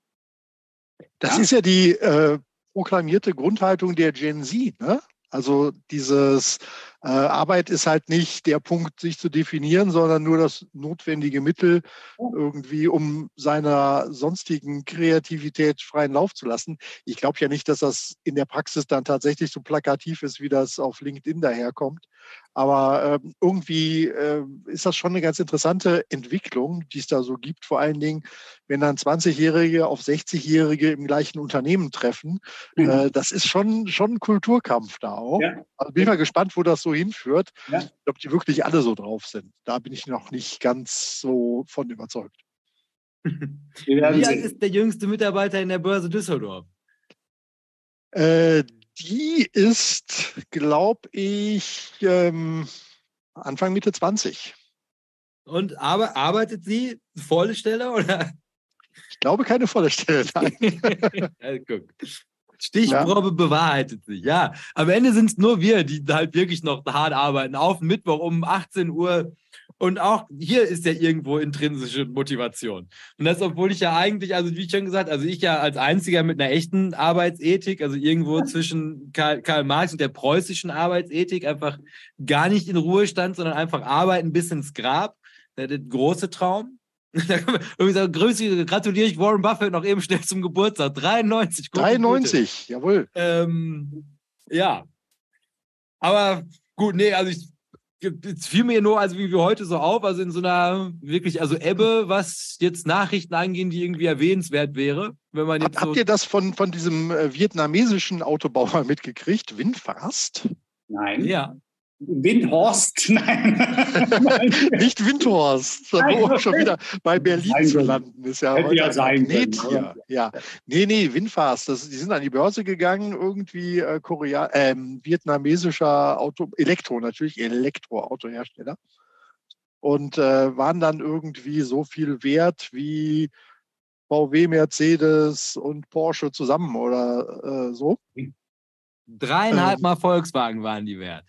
Das ja? ist ja die äh, proklamierte Grundhaltung der Gen Z. Ne? Also dieses äh, Arbeit ist halt nicht der Punkt, sich zu definieren, sondern nur das notwendige Mittel irgendwie, um seiner sonstigen Kreativität freien Lauf zu lassen. Ich glaube ja nicht, dass das in der Praxis dann tatsächlich so plakativ ist, wie das auf LinkedIn daherkommt. Aber äh, irgendwie äh, ist das schon eine ganz interessante Entwicklung, die es da so gibt. Vor allen Dingen, wenn dann 20-Jährige auf 60-Jährige im gleichen Unternehmen treffen. Mhm. Äh, das ist schon, schon ein Kulturkampf da auch. Ja. Also bin ich mal gespannt, wo das so hinführt. Ja. Ob die wirklich alle so drauf sind. Da bin ich noch nicht ganz so von überzeugt. [laughs] Wie alt ist der jüngste Mitarbeiter in der Börse Düsseldorf? Äh, die ist, glaube ich, ähm, Anfang Mitte 20. Und aber, arbeitet sie volle Stelle oder? Ich glaube keine volle Stelle. [laughs] ja, guck. Stichprobe ja. bewahrheitet sich. Ja, am Ende sind es nur wir, die halt wirklich noch hart arbeiten. Auf Mittwoch um 18 Uhr. Und auch hier ist ja irgendwo intrinsische Motivation. Und das, obwohl ich ja eigentlich, also wie ich schon gesagt, also ich ja als einziger mit einer echten Arbeitsethik, also irgendwo zwischen Karl, Karl Marx und der preußischen Arbeitsethik, einfach gar nicht in Ruhe stand, sondern einfach arbeiten bis ins Grab. Der, der große Traum. [laughs] Irgendwie so, grüße, gratuliere ich Warren Buffett noch eben schnell zum Geburtstag. 93. 93, Gute. jawohl. Ähm, ja. Aber gut, nee, also ich es fiel mir nur, also wie wir heute so auf, also in so einer wirklich, also Ebbe, was jetzt Nachrichten angehen, die irgendwie erwähnenswert wäre. Wenn man jetzt Hab, so habt ihr das von, von diesem äh, vietnamesischen Autobauer mitgekriegt? Windfast? Nein. Ja. Windhorst? [laughs] Nein. Nicht Windhorst, wo schon wieder bei Berlin Nein, zu landen ist. Ja, heute ja sein können, ja. Nee, nee, Windfast. Das, die sind an die Börse gegangen, irgendwie äh, Korea, äh, vietnamesischer Auto, Elektro, natürlich Elektroautohersteller. Und äh, waren dann irgendwie so viel wert wie VW, Mercedes und Porsche zusammen oder äh, so. Dreieinhalb ähm. Mal Volkswagen waren die wert.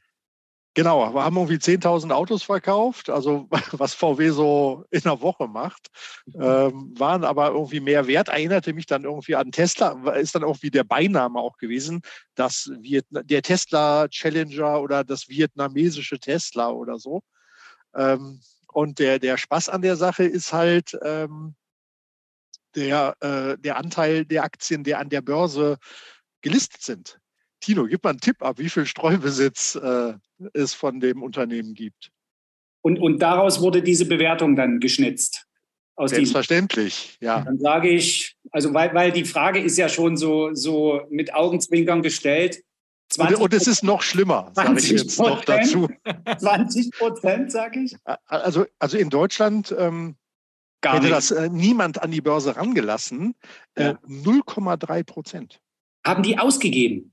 Genau, wir haben irgendwie 10.000 Autos verkauft, also [laughs] was VW so in einer Woche macht, ähm, waren aber irgendwie mehr wert. Erinnerte mich dann irgendwie an Tesla, ist dann irgendwie der Beiname auch gewesen, das Vietna der Tesla Challenger oder das vietnamesische Tesla oder so. Ähm, und der, der Spaß an der Sache ist halt ähm, der, äh, der Anteil der Aktien, der an der Börse gelistet sind. Tino, gib mal einen Tipp ab, wie viel Streubesitz äh, es von dem Unternehmen gibt. Und, und daraus wurde diese Bewertung dann geschnitzt. Selbstverständlich, ja. Dann sage ich, also weil, weil die Frage ist ja schon so, so mit Augenzwinkern gestellt. 20 und, und es ist noch schlimmer, sage ich jetzt noch dazu. 20 Prozent, sage ich. Also, also in Deutschland ähm, Gar hätte nicht. das äh, niemand an die Börse rangelassen. Äh, ja. 0,3 Prozent. Haben die ausgegeben?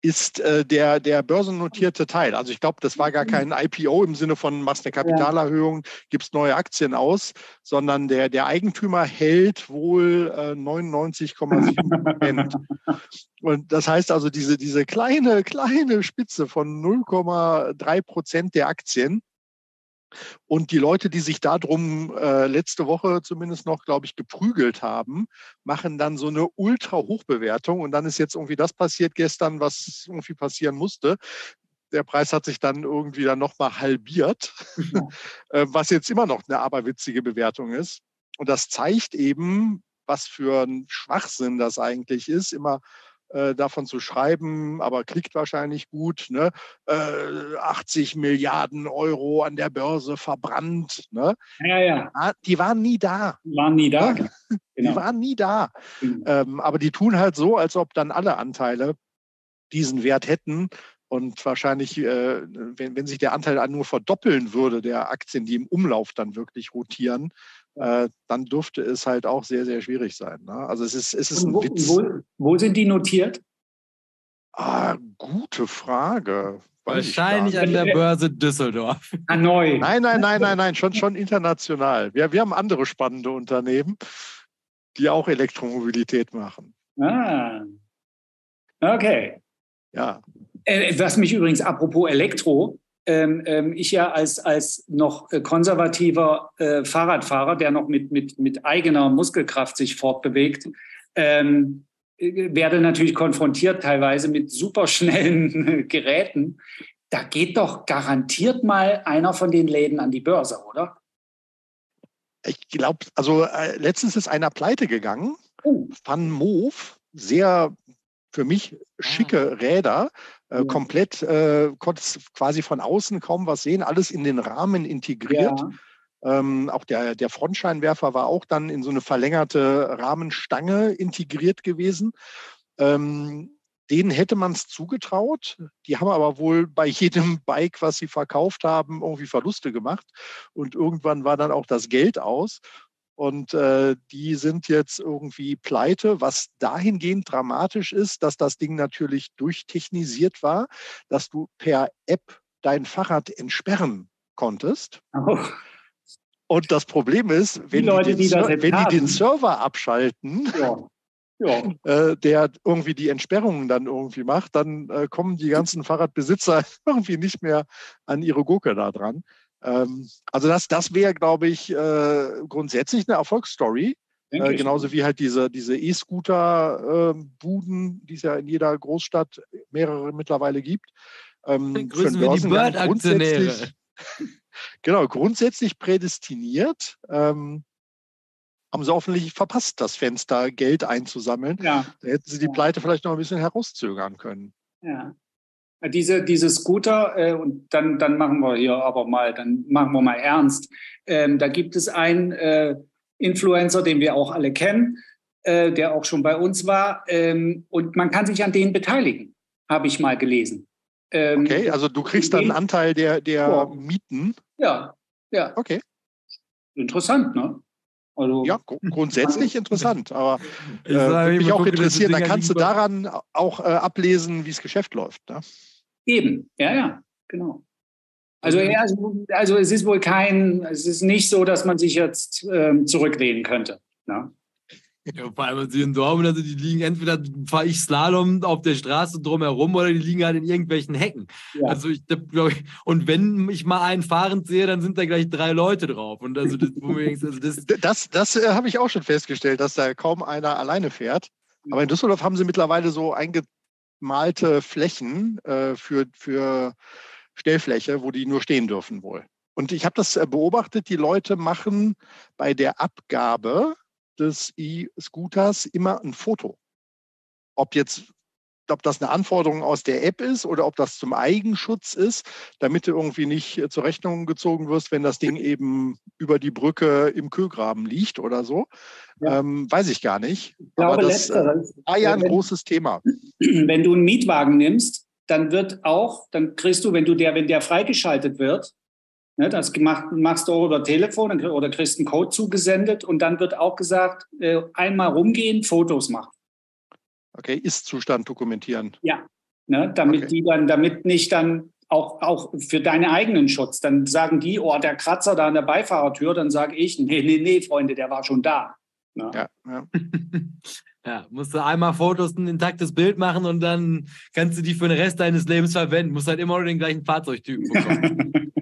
Ist äh, der, der börsennotierte Teil. Also ich glaube, das war gar kein IPO im Sinne von machst eine Kapitalerhöhung, gibst neue Aktien aus, sondern der, der Eigentümer hält wohl äh, 99,7 Prozent. Und das heißt also, diese, diese kleine, kleine Spitze von 0,3 Prozent der Aktien und die Leute, die sich darum äh, letzte Woche zumindest noch, glaube ich, geprügelt haben, machen dann so eine Ultra-Hochbewertung. Und dann ist jetzt irgendwie das passiert gestern, was irgendwie passieren musste. Der Preis hat sich dann irgendwie dann nochmal halbiert, ja. [laughs] Äh, was jetzt immer noch eine aberwitzige Bewertung ist. Und das zeigt eben, was für ein Schwachsinn das eigentlich ist, immer äh, davon zu schreiben, aber klickt wahrscheinlich gut. Ne? Äh, 80 Milliarden Euro an der Börse verbrannt. Ne? Ja, ja. Die waren nie da. Die waren nie da. Genau. [laughs] Die waren nie da. Mhm. Ähm, aber die tun halt so, als ob dann alle Anteile diesen Wert hätten. Und wahrscheinlich, äh, wenn, wenn sich der Anteil nur verdoppeln würde, der Aktien, die im Umlauf dann wirklich rotieren, äh, dann dürfte es halt auch sehr, sehr schwierig sein. Ne? Also es ist, es ist ein wo, Witz. Wo, wo, sind die notiert? Ah, gute Frage. Wahrscheinlich an der Börse Düsseldorf. Hanoi. Nein, nein, nein, nein, nein, schon, schon international. Wir, wir haben andere spannende Unternehmen, die auch Elektromobilität machen. Ah. Okay. Ja. Äh, was mich übrigens apropos Elektro, ähm, ähm, ich ja als, als noch äh, konservativer äh, Fahrradfahrer, der noch mit, mit, mit eigener Muskelkraft sich fortbewegt, ähm, äh, werde natürlich konfrontiert teilweise mit superschnellen [laughs] Geräten. Da geht doch garantiert mal einer von den Läden an die Börse, oder? Ich glaube, also äh, letztens ist einer pleite gegangen. Oh. Van Moof, sehr für mich schicke ah. Räder, äh, komplett, äh, konntest quasi von außen kaum was sehen, alles in den Rahmen integriert. Ja. Ähm, auch der, der Frontscheinwerfer war auch dann in so eine verlängerte Rahmenstange integriert gewesen. Ähm, denen hätte man es zugetraut. Die haben aber wohl bei jedem [laughs] Bike, was sie verkauft haben, irgendwie Verluste gemacht. Und irgendwann war dann auch das Geld aus. Und äh, die sind jetzt irgendwie pleite, was dahingehend dramatisch ist, dass das Ding natürlich durchtechnisiert war, dass du per App dein Fahrrad entsperren konntest. Oh. Und das Problem ist, wenn die, Leute, die, den, wenn die den Server abschalten, ja. Ja. [laughs] Äh, der irgendwie die Entsperrungen dann irgendwie macht, dann äh, kommen die ganzen Fahrradbesitzer [laughs] irgendwie nicht mehr an ihre Gurke da dran. Ähm, also das, das wäre, glaube ich, äh, grundsätzlich eine Erfolgsstory. Äh, genauso wie halt diese diese E-Scooter-Buden, ähm, die es ja in jeder Großstadt mehrere mittlerweile gibt. Ähm, Grüßen wir die Bird-Aktionäre. [laughs] genau, grundsätzlich prädestiniert. Ähm, haben sie offensichtlich verpasst, das Fenster Geld einzusammeln. Ja. Da hätten sie die Pleite vielleicht noch ein bisschen herauszögern können. Ja. Diese, diese Scooter, äh, und dann, dann machen wir hier aber mal, dann machen wir mal ernst. Ähm, da gibt es einen äh, Influencer, den wir auch alle kennen, äh, der auch schon bei uns war. Ähm, und man kann sich an denen beteiligen, habe ich mal gelesen. Ähm, okay, also du kriegst dann einen Anteil der, der ja. Mieten. Ja, ja. Okay. Interessant, ne? Also, ja, grundsätzlich interessant, aber [laughs] äh, würde mich auch interessieren, da kannst du daran auch äh, ablesen, wie das Geschäft läuft. Ne? Eben, ja, ja, genau. Also, ja, also, also es ist wohl kein, es ist nicht so, dass man sich jetzt ähm, zurücklehnen könnte. Ne? Ja, vor allem sie in Dortmund, also die liegen entweder fahre ich Slalom auf der Straße drumherum oder die liegen halt in irgendwelchen Hecken. Ja. Also ich glaube, und wenn ich mal einen fahrend sehe, dann sind da gleich drei Leute drauf. Und also das, also das, [laughs] das, das äh, habe ich auch schon festgestellt, dass da kaum einer alleine fährt. Aber in Düsseldorf haben sie mittlerweile so eingemalte Flächen äh, für, für Stellfläche, wo die nur stehen dürfen wohl. Und ich habe das äh, beobachtet, die Leute machen bei der Abgabe des E-Scooters immer ein Foto. Ob jetzt ob das eine Anforderung aus der App ist oder ob das zum Eigenschutz ist, damit du irgendwie nicht äh, zur Rechnung gezogen wirst, wenn das Ding eben über die Brücke im Kühlgraben liegt oder so. Ja. Ähm, weiß ich gar nicht. Ich glaube, Aber das äh, war ja ein wenn, großes Thema. Wenn du einen Mietwagen nimmst, dann wird auch, dann kriegst du, wenn du der, wenn der freigeschaltet wird, Ne, das gemacht, machst du auch über Telefon oder kriegst einen Code zugesendet und dann wird auch gesagt, äh, einmal rumgehen, Fotos machen. Okay, Ist-Zustand dokumentieren. Ja, ne, damit okay. die dann, damit nicht dann auch, auch für deinen eigenen Schutz, dann sagen die, oh, der Kratzer da an der Beifahrertür, dann sage ich, nee, nee, nee, Freunde, der war schon da. Ne? Ja, ja. [laughs] ja, musst du einmal Fotos, ein intaktes Bild machen und dann kannst du die für den Rest deines Lebens verwenden. Musst halt immer nur den gleichen Fahrzeugtypen bekommen. [laughs]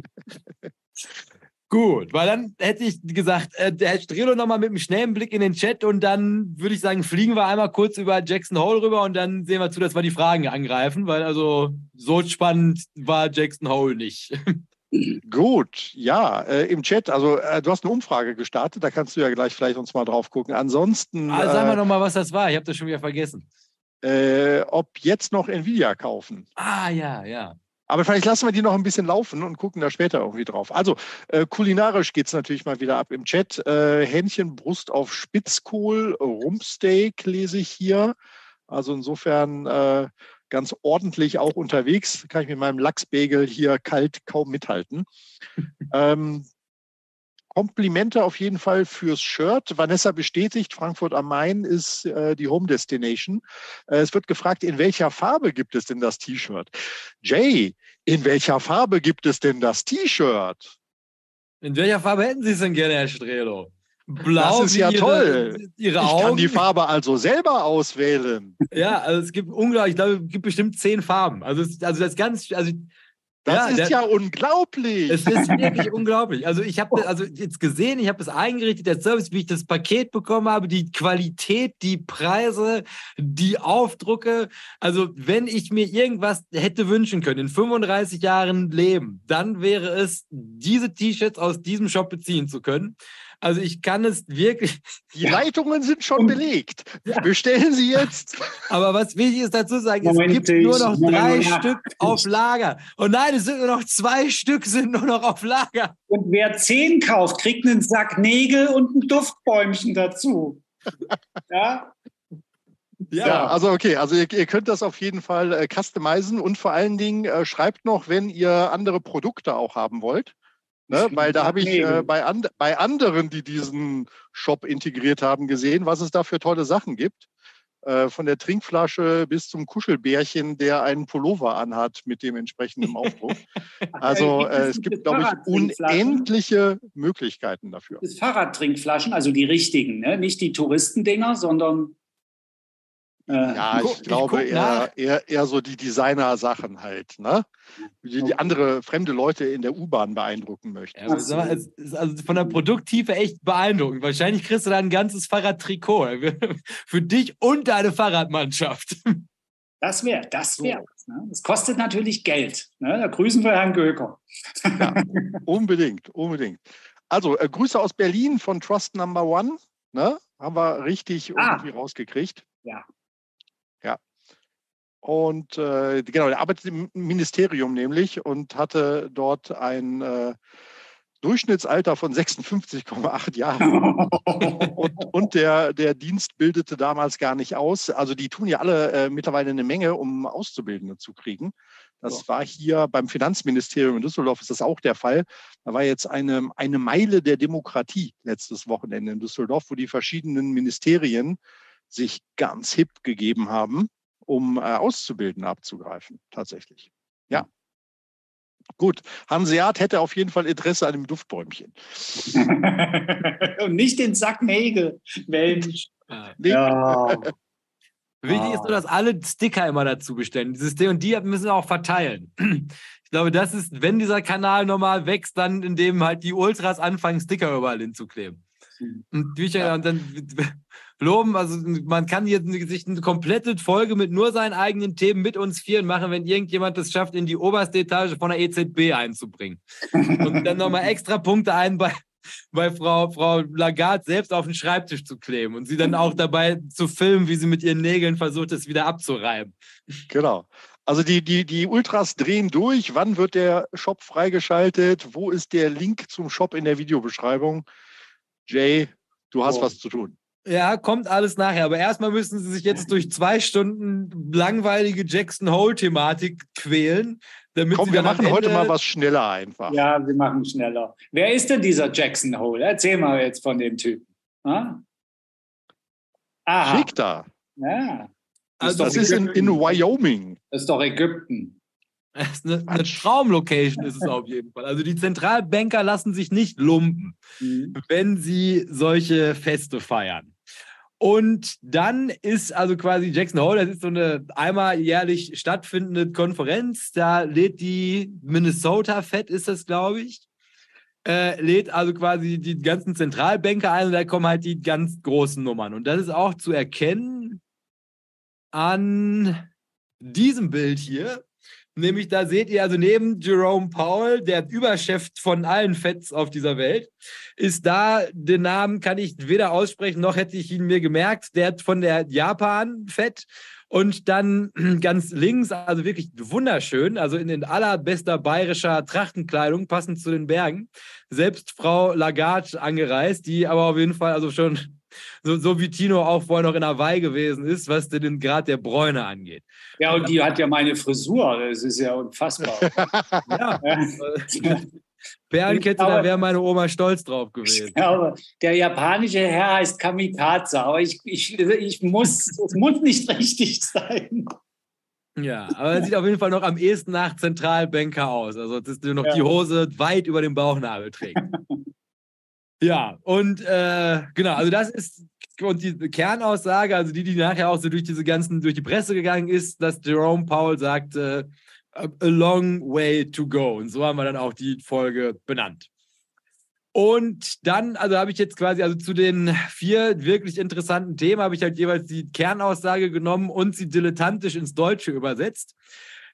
Gut, weil dann hätte ich gesagt, äh, der Herr Strelo nochmal mit einem schnellen Blick in den Chat und dann würde ich sagen, fliegen wir einmal kurz über Jackson Hole rüber und dann sehen wir zu, dass wir die Fragen angreifen, weil also so spannend war Jackson Hole nicht. [laughs] Gut, ja, äh, im Chat, also äh, du hast eine Umfrage gestartet, da kannst du ja gleich vielleicht uns mal drauf gucken. Ansonsten. Ah, sag mal äh, nochmal, was das war, ich habe das schon wieder vergessen. Äh, ob jetzt noch Nvidia kaufen. Ah, ja, ja. Aber vielleicht lassen wir die noch ein bisschen laufen und gucken da später irgendwie drauf. Also äh, kulinarisch geht es natürlich mal wieder ab im Chat. Äh, Hähnchenbrust auf Spitzkohl, Rumpsteak lese ich hier. Also insofern äh, ganz ordentlich auch unterwegs. Kann ich mit meinem Lachsbegel hier kalt kaum mithalten. [laughs] ähm, Komplimente auf jeden Fall fürs Shirt. Vanessa bestätigt, Frankfurt am Main ist äh, die Home Destination. Äh, es wird gefragt, in welcher Farbe gibt es denn das T-Shirt? Jay, in welcher Farbe gibt es denn das T-Shirt? In welcher Farbe hätten Sie es denn gerne, Herr Strelo? Blau. Das ist ja ihre, toll. Ihre ich kann die Farbe also selber auswählen. Ja, also es gibt unglaublich, ich glaube, es gibt bestimmt zehn Farben. Also, also das ganz, also das ja, ist der, ja unglaublich. Es ist wirklich unglaublich. Also ich habe also jetzt gesehen, ich habe es eingerichtet, der Service, wie ich das Paket bekommen habe, die Qualität, die Preise, die Aufdrucke. Also wenn ich mir irgendwas hätte wünschen können in 35 Jahren Leben, dann wäre es, diese T-Shirts aus diesem Shop beziehen zu können. Also ich kann es wirklich. [laughs] Die Leitungen sind schon belegt. Ja. Bestellen Sie jetzt. [laughs] Aber was wichtig ist dazu sagen, Moment, es gibt nur noch drei Moment. Stück auf Lager. Und nein, es sind nur noch zwei [laughs] Stück sind nur noch auf Lager. Und wer zehn kauft, kriegt einen Sack Nägel und ein Duftbäumchen dazu. ja. Ja. ja. also okay, also ihr, ihr, könnt das auf jeden Fall äh, customizen und vor allen Dingen äh, schreibt noch, wenn ihr andere Produkte auch haben wollt. Ne? Weil da habe ich äh, bei, and bei anderen, die diesen Shop integriert haben, gesehen, was es da für tolle Sachen gibt. Äh, von der Trinkflasche bis zum Kuschelbärchen, der einen Pullover anhat mit dem entsprechenden Aufdruck. [laughs] Also äh, es gibt, glaube ich, unendliche Möglichkeiten dafür. Das Fahrradtrinkflaschen, also die richtigen, ne? nicht die Touristendinger, sondern äh, ja, ich, ich glaube ich eher, eher, eher, so die Designer-Sachen halt, ne? Die, die, andere fremde Leute in der U-Bahn beeindrucken möchten. Ja, also, also von der Produkttiefe echt beeindruckend. Wahrscheinlich kriegst du da ein ganzes Fahrradtrikot [laughs] für dich und deine Fahrradmannschaft. Das wäre, das wäre. So. Ne? Das kostet natürlich Geld. Ne? Da grüßen wir Herrn Göker. Ja, [laughs] unbedingt, unbedingt. Also äh, Grüße aus Berlin von Trust Number One. Ne? Haben wir richtig ah. irgendwie rausgekriegt. Ja. Und äh, genau, er arbeitet im Ministerium nämlich und hatte dort ein äh, Durchschnittsalter von 56,8 Jahren. [laughs] und, und der, der Dienst bildete damals gar nicht aus. Also die tun ja alle äh, mittlerweile eine Menge, um Auszubildende zu kriegen. Das war hier beim Finanzministerium in Düsseldorf ist das auch der Fall. Da war jetzt eine, eine Meile der Demokratie letztes Wochenende in Düsseldorf, wo die verschiedenen Ministerien sich ganz hip gegeben haben um äh, Auszubildende abzugreifen, tatsächlich. Ja. Gut, Hanseat hätte auf jeden Fall Interesse an dem Duftbäumchen. [laughs] Und nicht den Sack Nägel, Mensch. Ja. [laughs] Wichtig ist nur, dass alle Sticker immer dazu bestellen. Dieses D und die müssen wir auch verteilen. [clears throat] Ich glaube, das ist, wenn dieser Kanal normal wächst, dann indem halt die Ultras anfangen, Sticker überall hinzukleben. Und Bücher, ja. und dann loben. Also man kann hier sich eine komplette Folge mit nur seinen eigenen Themen mit uns vieren machen, wenn irgendjemand es schafft, in die oberste Etage von der EZB einzubringen. Und dann nochmal [laughs] extra Punkte ein bei, bei Frau, Frau Lagarde selbst auf den Schreibtisch zu kleben und sie dann auch [laughs] dabei zu filmen, wie sie mit ihren Nägeln versucht, es wieder abzureiben. Genau. Also die, die, die Ultras drehen durch. Wann wird der Shop freigeschaltet? Wo ist der Link zum Shop in der Videobeschreibung? Jay, du hast oh. was zu tun. Ja, kommt alles nachher. Aber erstmal müssen sie sich jetzt [laughs] durch zwei Stunden langweilige Jackson Hole-Thematik quälen. Damit Komm, wir machen heute mal was schneller einfach. Ja, wir machen schneller. Wer ist denn dieser Jackson Hole? Erzähl mal jetzt von dem Typen. Ah? Aha. Schick da. Ja. Also das ist in, in Wyoming. Das ist doch Ägypten. [laughs] Eine, eine Traumlocation ist es auf jeden Fall. Also die Zentralbanker lassen sich nicht lumpen, mhm. wenn sie solche Feste feiern. Und dann ist also quasi Jackson Hole, das ist so eine einmal jährlich stattfindende Konferenz. Da lädt die Minnesota Fed, ist das, glaube ich, äh, lädt also quasi die ganzen Zentralbanker ein und da kommen halt die ganz großen Nummern. Und das ist auch zu erkennen an diesem Bild hier. Nämlich da seht ihr also neben Jerome Powell, der Überchef von allen Feds auf dieser Welt, ist da, den Namen kann ich weder aussprechen, noch hätte ich ihn mir gemerkt, der von der Japan-Fed. Und dann [clears throat] ganz links, also wirklich wunderschön, also in, in allerbester bayerischer Trachtenkleidung, passend zu den Bergen, selbst Frau Lagarde angereist, die aber auf jeden Fall also schon [laughs] so, so wie Tino auch vorher noch in Hawaii gewesen ist, was den Grad der Bräune angeht. Ja, und die hat ja meine Frisur, das ist ja unfassbar. [laughs] ja. [laughs] Perlenkette, da wäre meine Oma stolz drauf gewesen. Ich glaube, der japanische Herr heißt Kamikaze, aber ich, ich, ich muss, es muss nicht richtig sein. Ja, aber er sieht auf jeden Fall noch am ehesten nach Zentralbanker aus. Also, dass du noch ja. die Hose weit über dem Bauchnabel trägt. Ja, und äh, genau, also das ist und die Kernaussage, also die, die nachher auch so durch diese ganzen, durch die Presse gegangen ist, dass Jerome Powell sagte, a long way to go. Und so haben wir dann auch die Folge benannt. Und dann, also habe ich jetzt quasi, also zu den vier wirklich interessanten Themen habe ich halt jeweils die Kernaussage genommen und sie dilettantisch ins Deutsche übersetzt.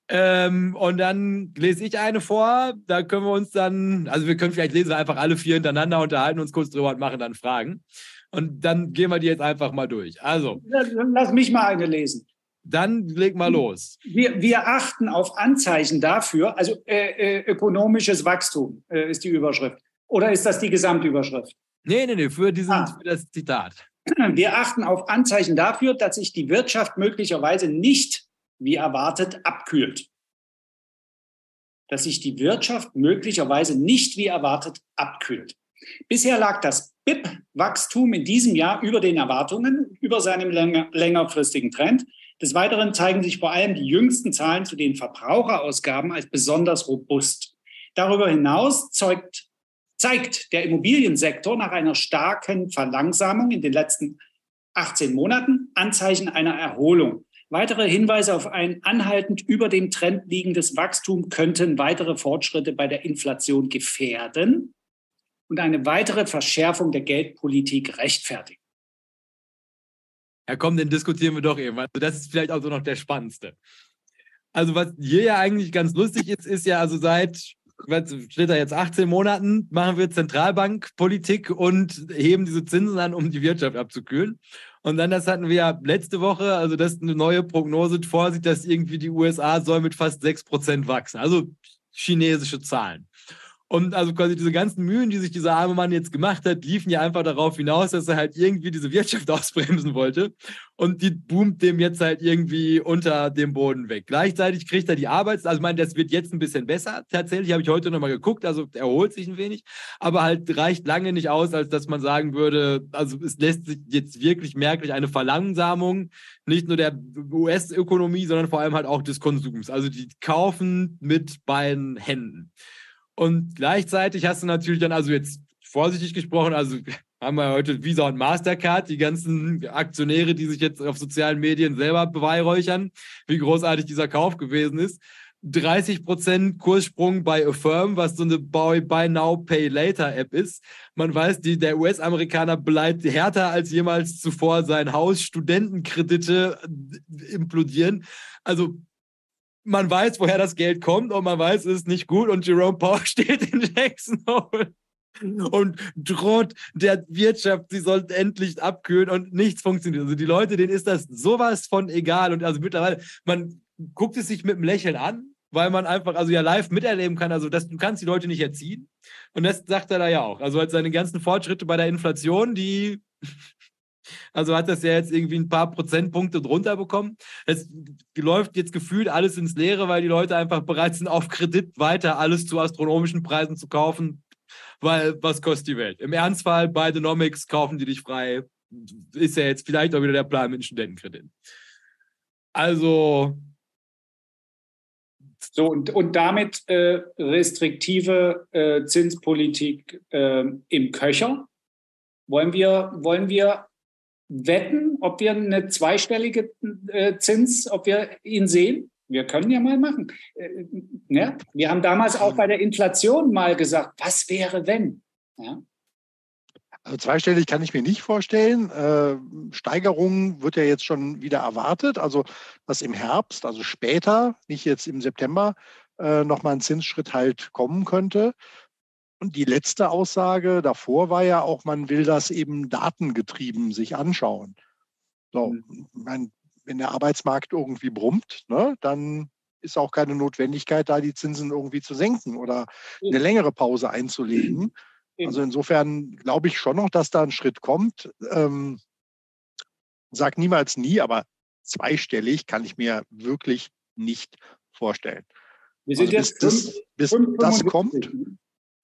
Ähm, und dann lese ich eine vor. Da können wir uns dann, also wir können vielleicht lesen wir einfach alle vier hintereinander, unterhalten uns kurz drüber und machen dann Fragen. Und dann gehen wir die jetzt einfach mal durch. Also. Lass mich mal eine lesen. Dann leg mal los. Wir, wir achten auf Anzeichen dafür, also äh, äh, ökonomisches Wachstum äh, ist die Überschrift. Oder ist das die Gesamtüberschrift? Nee, nee, nee, für, diesen, ah. für das Zitat. Wir achten auf Anzeichen dafür, dass sich die Wirtschaft möglicherweise nicht wie erwartet abkühlt. Dass sich die Wirtschaft möglicherweise nicht wie erwartet abkühlt. Bisher lag das BIP-Wachstum in diesem Jahr über den Erwartungen, über seinem länger, längerfristigen Trend. Des Weiteren zeigen sich vor allem die jüngsten Zahlen zu den Verbraucherausgaben als besonders robust. Darüber hinaus zeugt, zeigt der Immobiliensektor nach einer starken Verlangsamung in den letzten 18 Monaten Anzeichen einer Erholung. Weitere Hinweise auf ein anhaltend über dem Trend liegendes Wachstum könnten weitere Fortschritte bei der Inflation gefährden und eine weitere Verschärfung der Geldpolitik rechtfertigen. Ja, komm, den diskutieren wir doch eben. Also das ist vielleicht auch so noch der spannendste. Also was hier ja eigentlich ganz lustig ist, ist ja also seit steht da jetzt 18 Monaten, machen wir Zentralbankpolitik und heben diese Zinsen an, um die Wirtschaft abzukühlen. Und dann, das hatten wir ja letzte Woche, also das ist eine neue Prognose vorsieht, dass irgendwie die USA soll mit fast 6% wachsen. Also chinesische Zahlen. Und also quasi diese ganzen Mühen, die sich dieser arme Mann jetzt gemacht hat, liefen ja einfach darauf hinaus, dass er halt irgendwie diese Wirtschaft [laughs] ausbremsen wollte. Und die boomt dem jetzt halt irgendwie unter dem Boden weg. Gleichzeitig kriegt er die Arbeits-, also ich meine, das wird jetzt ein bisschen besser. Tatsächlich habe ich heute nochmal geguckt, also erholt sich ein wenig, aber halt reicht lange nicht aus, als dass man sagen würde, also es lässt sich jetzt wirklich merklich eine Verlangsamung nicht nur der US-Ökonomie, sondern vor allem halt auch des Konsums. Also die kaufen mit beiden Händen. Und gleichzeitig hast du natürlich dann, also jetzt vorsichtig gesprochen, also [laughs] haben wir heute Visa und Mastercard, die ganzen Aktionäre, die sich jetzt auf sozialen Medien selber beweihräuchern, wie großartig dieser Kauf gewesen ist. 30% Kurssprung bei Affirm, was so eine Buy, Buy Now, Pay Later App ist. Man weiß, die, der US-Amerikaner bleibt härter als jemals zuvor sein Haus. Studentenkredite implodieren. Also man weiß, woher das Geld kommt und man weiß, es ist nicht gut und Jerome Powell [laughs] steht in Jackson Hole und droht der Wirtschaft, sie soll endlich abkühlen und nichts funktioniert. Also die Leute, denen ist das sowas von egal und also mittlerweile, man guckt es sich mit einem Lächeln an, weil man einfach also ja live miterleben kann, also das, du kannst die Leute nicht erziehen und das sagt er da ja auch. Also seine ganzen Fortschritte bei der Inflation, die also hat das ja jetzt irgendwie ein paar Prozentpunkte drunter bekommen. Es läuft jetzt gefühlt alles ins Leere, weil die Leute einfach bereit sind, auf Kredit weiter alles zu astronomischen Preisen zu kaufen, weil was kostet die Welt? Im Ernstfall, bei Denomics kaufen die dich frei. Ist ja jetzt vielleicht auch wieder der Plan mit dem Studentenkredit. Also. So, und, und damit äh, restriktive äh, Zinspolitik äh, im Köcher. Wollen wir, wollen wir wetten, ob wir eine zweistellige äh, Zins, ob wir ihn sehen? Wir können ja mal machen. Äh, ja? Wir haben damals auch bei der Inflation mal gesagt, was wäre, wenn? Ja? Also zweistellig kann ich mir nicht vorstellen. Äh, Steigerung wird ja jetzt schon wieder erwartet. Also dass im Herbst, also später, nicht jetzt im September, äh, nochmal ein Zinsschritt halt kommen könnte. Und die letzte Aussage davor war ja auch, man will das eben datengetrieben sich anschauen. So, mhm. mein, wenn der Arbeitsmarkt irgendwie brummt, ne, dann ist auch keine Notwendigkeit, da die Zinsen irgendwie zu senken oder eine längere Pause einzulegen. Also insofern glaube ich schon noch, dass da ein Schritt kommt. Ähm, sag niemals nie, aber zweistellig kann ich mir wirklich nicht vorstellen. Wir sind also jetzt bis, das, bis das kommt.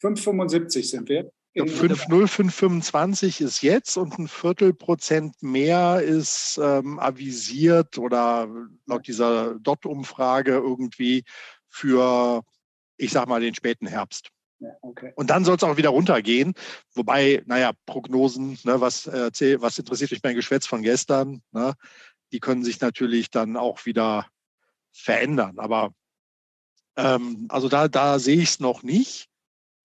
5,75 sind wir. 5,0525 ist jetzt und ein Viertelprozent mehr ist ähm, avisiert oder laut dieser DOT-Umfrage irgendwie für, ich sag mal, den späten Herbst. Ja, okay. Und dann soll es auch wieder runtergehen. Wobei, naja, Prognosen, ne, was, äh, was interessiert mich mein Geschwätz von gestern, ne, die können sich natürlich dann auch wieder verändern. Aber ähm, also da, da sehe ich es noch nicht.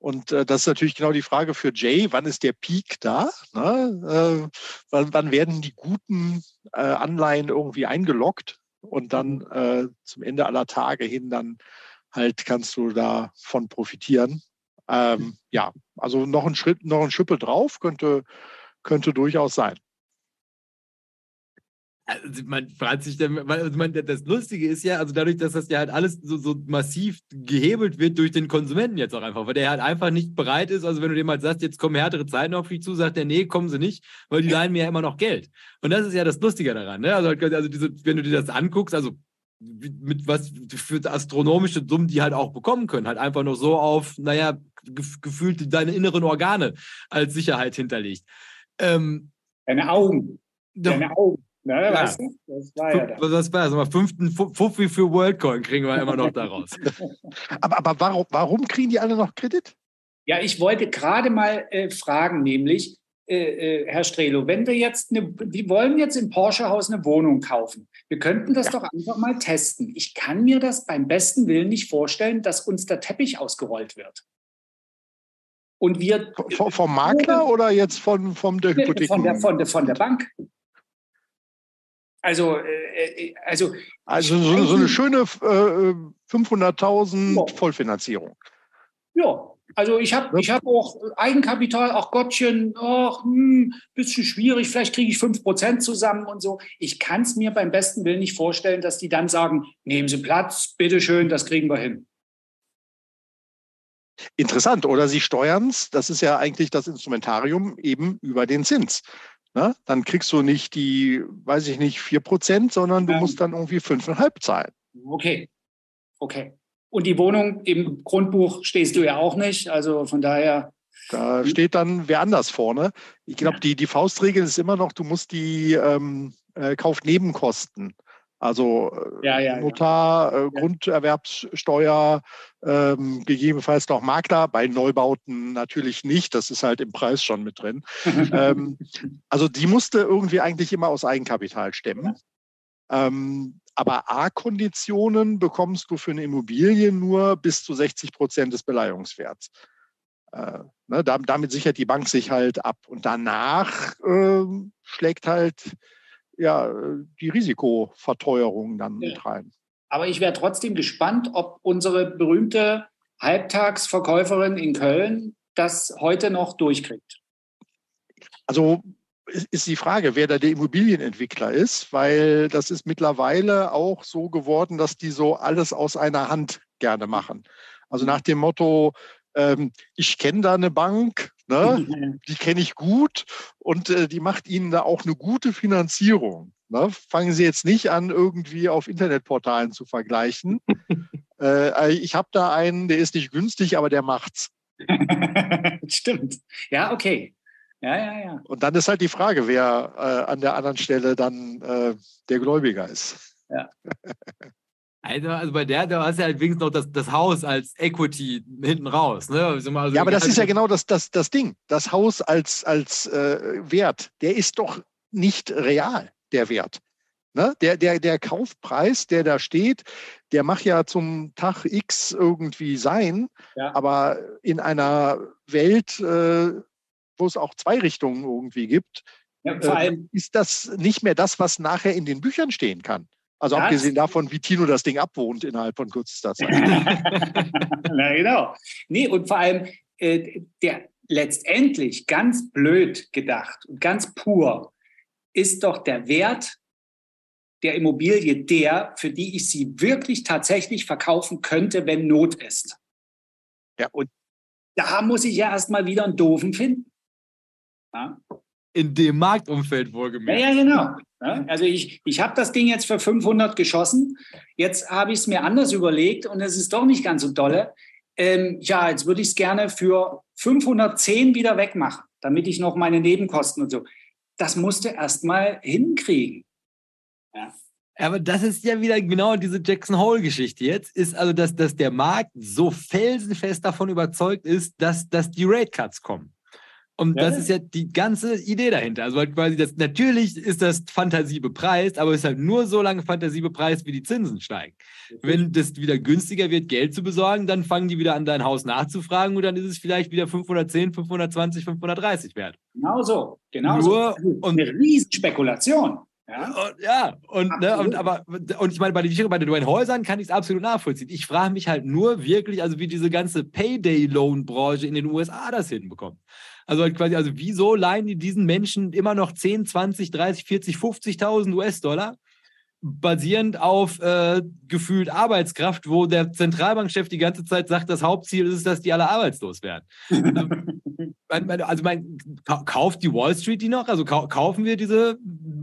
Und äh, das ist natürlich genau die Frage für Jay, wann ist der Peak da? Ne? Äh, wann, wann, werden die guten äh, Anleihen irgendwie eingeloggt? Und dann mhm. äh, zum Ende aller Tage hin, dann halt kannst du davon profitieren. Ähm, ja, also noch ein Schritt, noch ein Schippe drauf könnte, könnte durchaus sein. Also man fragt sich dann, also man, das Lustige ist ja, also dadurch, dass das ja halt alles so, so massiv gehebelt wird durch den Konsumenten jetzt auch einfach, weil der halt einfach nicht bereit ist, also wenn du dem halt sagst, jetzt kommen härtere Zeiten auf dich zu, sagt der, nee, kommen sie nicht, weil die leihen mir ja immer noch Geld. Und das ist ja das Lustige daran, ne? Also, also diese, wenn du dir das anguckst, also mit was für astronomische Summen die halt auch bekommen können, halt einfach noch so auf, naja, gefühlt deine inneren Organe als Sicherheit hinterlegt. Ähm, Deine Augen. Deine Augen. Na, ja. weißt du? Das war ja das. Was war das? Mal fünften Fuffi für WorldCoin kriegen wir immer noch daraus. [laughs] aber aber warum, warum kriegen die alle noch Kredit? Ja, ich wollte gerade mal äh, fragen, nämlich, äh, äh, Herr Strelo, wenn wir jetzt eine, wir wollen jetzt im Porsche-Haus eine Wohnung kaufen. Wir könnten das ja. doch einfach mal testen. Ich kann mir das beim besten Willen nicht vorstellen, dass uns der Teppich ausgerollt wird. Und wir. V vom Makler oder jetzt von, vom der Hypothek? Von der, von, der, von der Bank. Also, äh, äh also, also so, so eine schöne äh, 500.000 ja. Vollfinanzierung. Ja, also ich habe ich hab auch Eigenkapital, ach Gottchen, ach, hm, bisschen schwierig, vielleicht kriege ich 5% zusammen und so. Ich kann es mir beim besten Willen nicht vorstellen, dass die dann sagen, nehmen Sie Platz, bitteschön, das kriegen wir hin. Interessant, oder Sie steuern es, das ist ja eigentlich das Instrumentarium, eben über den Zins. Ne? Dann kriegst du nicht die, weiß ich nicht, 4%, sondern du ja. musst dann irgendwie 5,5 zahlen. Okay, okay. Und die Wohnung im Grundbuch stehst du ja auch nicht. Also von daher. Da steht dann wer anders vorne. Ich glaube, die, die Faustregel ist immer noch, du musst die ähm, äh, Kaufnebenkosten, also äh, ja, ja, Notar, äh, Grunderwerbssteuer, ähm, gegebenenfalls noch Makler, bei Neubauten natürlich nicht, das ist halt im Preis schon mit drin. [laughs] ähm, also die musste irgendwie eigentlich immer aus Eigenkapital stemmen. Ähm, aber A-Konditionen bekommst du für eine Immobilie nur bis zu 60 Prozent des Beleihungswerts. Äh, ne, damit sichert die Bank sich halt ab. Und danach äh, schlägt halt ja, die Risikoverteuerung dann ja. mit rein. Aber ich wäre trotzdem gespannt, ob unsere berühmte Halbtagsverkäuferin in Köln das heute noch durchkriegt. Also ist die Frage, wer da der Immobilienentwickler ist, weil das ist mittlerweile auch so geworden, dass die so alles aus einer Hand gerne machen. Also nach dem Motto, ähm, ich kenne da eine Bank, ne, die kenne ich gut und äh, die macht Ihnen da auch eine gute Finanzierung. Ne? Fangen Sie jetzt nicht an, irgendwie auf Internetportalen zu vergleichen. [laughs] äh, ich habe da einen, der ist nicht günstig, aber der macht's. [laughs] Stimmt. Ja, okay. Ja, ja, ja. Und dann ist halt die Frage, wer äh, an der anderen Stelle dann äh, der Gläubiger ist. Ja. [laughs] Also, also bei der, da hast du halt wenigstens noch das, das Haus als Equity hinten raus. Ne? Also ja, aber das ist ja genau das, das, das Ding. Das Haus als, als äh, Wert, der ist doch nicht real, der Wert. Ne? Der, der, der Kaufpreis, der da steht, der mag ja zum Tag X irgendwie sein, ja. aber in einer Welt, äh, wo es auch zwei Richtungen irgendwie gibt, ja, äh, ist das nicht mehr das, was nachher in den Büchern stehen kann. Also das? abgesehen davon, wie Tino das Ding abwohnt innerhalb von kürzester Zeit. [laughs] Na genau. Nee, und vor allem äh, der letztendlich ganz blöd gedacht und ganz pur ist doch der Wert der Immobilie der, für die ich sie wirklich tatsächlich verkaufen könnte, wenn Not ist. Ja. Und da muss ich ja erstmal wieder einen Doofen finden. Ja? In dem Marktumfeld wohlgemerkt. Ja, ja genau. Ja, also ich, ich habe das Ding jetzt für 500 geschossen. Jetzt habe ich es mir anders überlegt und es ist doch nicht ganz so dolle. Ähm, ja, jetzt würde ich es gerne für 510 wieder wegmachen, damit ich noch meine Nebenkosten und so. Das musste erst mal hinkriegen. Ja. Aber das ist ja wieder genau diese Jackson Hole-Geschichte jetzt, ist also, dass, dass der Markt so felsenfest davon überzeugt ist, dass, dass die Rate Cuts kommen. Und ja. das ist ja die ganze Idee dahinter. Also halt quasi das, natürlich ist das Fantasie bepreist, aber es ist halt nur so lange Fantasie bepreist, wie die Zinsen steigen. Wenn das wieder günstiger wird, Geld zu besorgen, dann fangen die wieder an, dein Haus nachzufragen und dann ist es vielleicht wieder 510, 520, 530 wert. Genau so. Genau nur, so. Und eine Riesenspekulation. Ja, und, ja, und, ne, und aber und ich meine, bei den, bei den neuen Häusern kann ich es absolut nachvollziehen. Ich frage mich halt nur wirklich, also wie diese ganze Payday-Loan-Branche in den USA das hinbekommt. Also halt quasi, also wieso leihen die diesen Menschen immer noch 10, 20, 30, 40, 50.000 US-Dollar? basierend auf äh, gefühlt Arbeitskraft, wo der Zentralbankchef die ganze Zeit sagt, das Hauptziel ist, dass die alle arbeitslos werden. Also, [laughs] also mein, kauft die Wall Street die noch? Also kaufen wir diese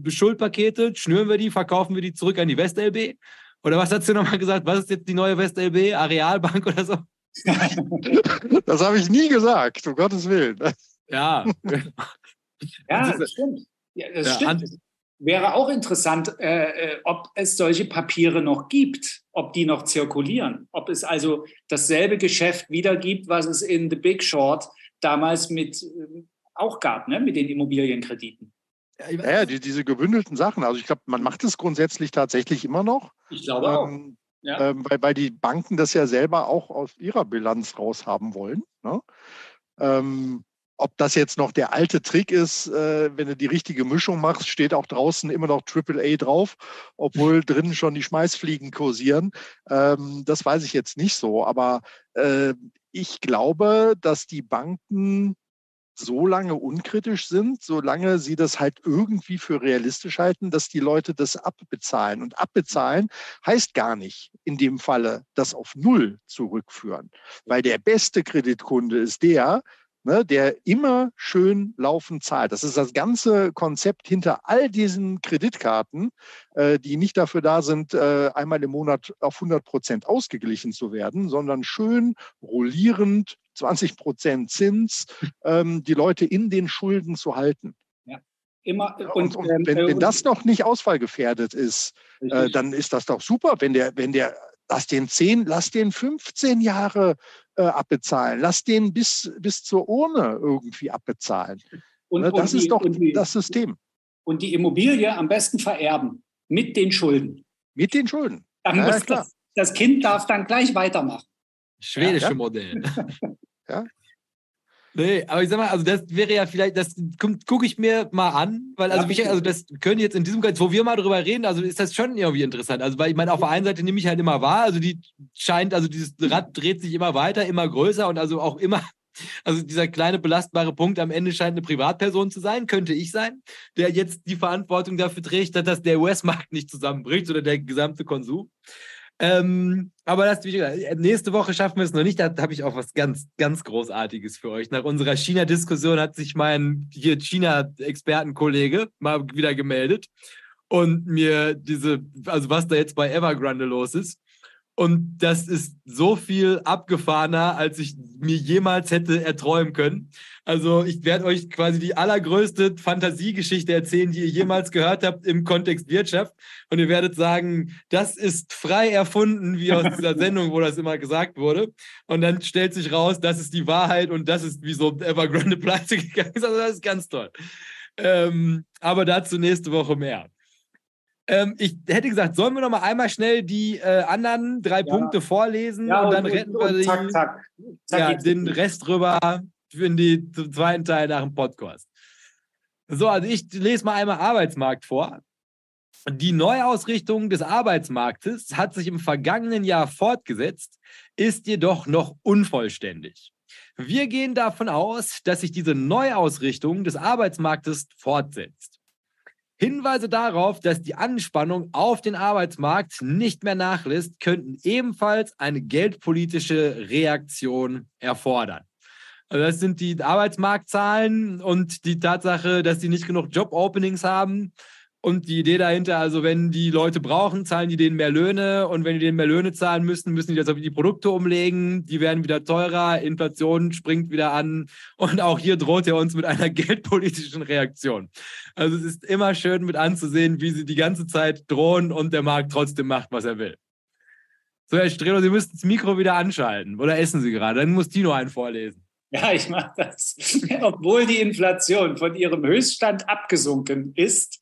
Schuldpakete, schnüren wir die, verkaufen wir die zurück an die WestLB? Oder was hast du nochmal gesagt? Was ist jetzt die neue WestLB? Arealbank oder so? [laughs] Das habe ich nie gesagt, um Gottes Willen. Ja. [laughs] ja, das stimmt. Ja, das ja, stimmt. wäre auch interessant, äh, äh, ob es solche Papiere noch gibt, ob die noch zirkulieren, ob es also dasselbe Geschäft wieder gibt, was es in The Big Short damals mit äh, auch gab, ne, mit den Immobilienkrediten. Ja, ja die, diese gebündelten Sachen. Also ich glaube, man macht es grundsätzlich tatsächlich immer noch. Ich glaube ähm, auch. Ja. Ähm, weil, weil die Banken das ja selber auch aus ihrer Bilanz raushaben wollen. Ne? Ähm, ob das jetzt noch der alte Trick ist, äh, wenn du die richtige Mischung machst, steht auch draußen immer noch AAA drauf, obwohl drinnen schon die Schmeißfliegen kursieren. Ähm, das weiß ich jetzt nicht so. Aber äh, ich glaube, dass die Banken so lange unkritisch sind, solange sie das halt irgendwie für realistisch halten, dass die Leute das abbezahlen. Und abbezahlen heißt gar nicht in dem Falle das auf Null zurückführen, weil der beste Kreditkunde ist der, ne, der immer schön laufend zahlt. Das ist das ganze Konzept hinter all diesen Kreditkarten, äh, die nicht dafür da sind, äh, einmal im Monat auf 100 Prozent ausgeglichen zu werden, sondern schön rollierend 20 Prozent Zins, ähm, die Leute in den Schulden zu halten. Ja. Immer, und, und wenn, wenn, das noch nicht ausfallgefährdet ist, äh, dann ist das doch super. Wenn der, wenn der, lass den 10, lass den 15 Jahre äh, abbezahlen. Lass den bis, bis zur Urne irgendwie abbezahlen. Und, ne, das und ist doch die, das System. Und die Immobilie am besten vererben mit den Schulden. Mit den Schulden. Dann ja, muss das, das, Kind darf dann gleich weitermachen. Schwedische ja, Modell. [laughs] [laughs] ja. Nee, aber ich sag mal, also das wäre ja vielleicht, das gucke ich mir mal an, weil also, ja, mich, also das können jetzt in diesem Kreis, wo wir mal drüber reden, also ist das schon irgendwie interessant. Also weil ich meine, auf der einen Seite nehme ich halt immer wahr, also die scheint, also dieses Rad dreht sich immer weiter, immer größer und also auch immer, [laughs] also dieser kleine belastbare Punkt am Ende scheint eine Privatperson zu sein, könnte ich sein, der jetzt die Verantwortung dafür trägt, dass der US-Markt nicht zusammenbricht oder der gesamte Konsum. Ähm, aber das, wie gesagt, nächste Woche schaffen wir es noch nicht. Da habe ich auch was ganz, ganz Großartiges für euch. Nach unserer China-Diskussion hat sich mein hier China-Expertenkollege mal wieder gemeldet und mir diese, also was da jetzt bei Evergrande los ist. Und das ist so viel abgefahrener, als ich mir jemals hätte erträumen können. Also ich werde euch quasi die allergrößte Fantasiegeschichte erzählen, die ihr jemals gehört habt im Kontext Wirtschaft. Und ihr werdet sagen, das ist frei erfunden, wie aus dieser [laughs] Sendung, wo das immer gesagt wurde. Und dann stellt sich raus, das ist die Wahrheit und das ist, wieso Evergrande [laughs] pleite gegangen ist. Also das ist ganz toll. Ähm, aber dazu nächste Woche mehr. Ähm, ich hätte gesagt, sollen wir noch mal einmal schnell die äh, anderen drei ja. Punkte vorlesen ja, und dann und, retten wir die, zack, zack. Zack, ja, den Rest rüber für den zweiten Teil nach dem Podcast. So, also ich lese mal einmal Arbeitsmarkt vor. Die Neuausrichtung des Arbeitsmarktes hat sich im vergangenen Jahr fortgesetzt, ist jedoch noch unvollständig. Wir gehen davon aus, dass sich diese Neuausrichtung des Arbeitsmarktes fortsetzt. Hinweise darauf, dass die Anspannung auf den Arbeitsmarkt nicht mehr nachlässt, könnten ebenfalls eine geldpolitische Reaktion erfordern. Also das sind die Arbeitsmarktzahlen und die Tatsache, dass sie nicht genug Job-Openings haben und die Idee dahinter, also wenn die Leute brauchen, zahlen die denen mehr Löhne und wenn die denen mehr Löhne zahlen müssen, müssen die das auf die Produkte umlegen, die werden wieder teurer, Inflation springt wieder an und auch hier droht er uns mit einer [laughs] geldpolitischen Reaktion. Also es ist immer schön mit anzusehen, wie sie die ganze Zeit drohen und der Markt trotzdem macht, was er will. So, Herr Strelo, Sie müssten das Mikro wieder anschalten oder essen Sie gerade, dann muss Tino einen vorlesen. Ja, ich mache das. [laughs] Obwohl die Inflation von ihrem Höchststand abgesunken ist,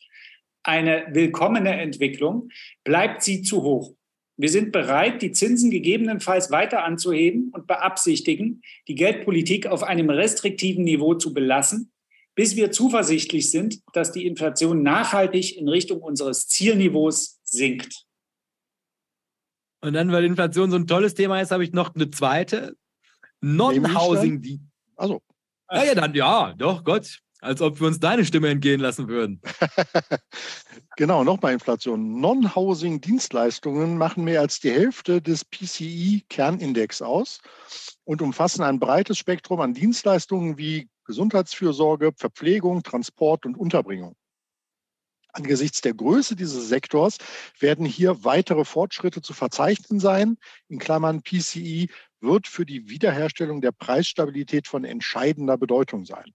eine willkommene Entwicklung, bleibt sie zu hoch. Wir sind bereit, die Zinsen gegebenenfalls weiter anzuheben und beabsichtigen, die Geldpolitik auf einem restriktiven Niveau zu belassen, bis wir zuversichtlich sind, dass die Inflation nachhaltig in Richtung unseres Zielniveaus sinkt. Und dann, weil Inflation so ein tolles Thema ist, habe ich noch eine zweite. Non-Housing. Also. Ja, ja, dann, ja, doch, Gott. Als ob wir uns deine Stimme entgehen lassen würden. [laughs] genau, nochmal Inflation. Non-Housing-Dienstleistungen machen mehr als die Hälfte des PCI-Kernindex aus und umfassen ein breites Spektrum an Dienstleistungen wie Gesundheitsfürsorge, Verpflegung, Transport und Unterbringung. Angesichts der Größe dieses Sektors werden hier weitere Fortschritte zu verzeichnen sein. In Klammern PCI wird für die Wiederherstellung der Preisstabilität von entscheidender Bedeutung sein.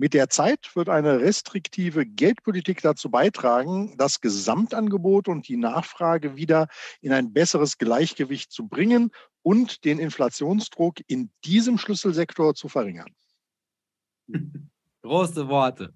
Mit der Zeit wird eine restriktive Geldpolitik dazu beitragen, das Gesamtangebot und die Nachfrage wieder in ein besseres Gleichgewicht zu bringen und den Inflationsdruck in diesem Schlüsselsektor zu verringern. [laughs] Große Worte.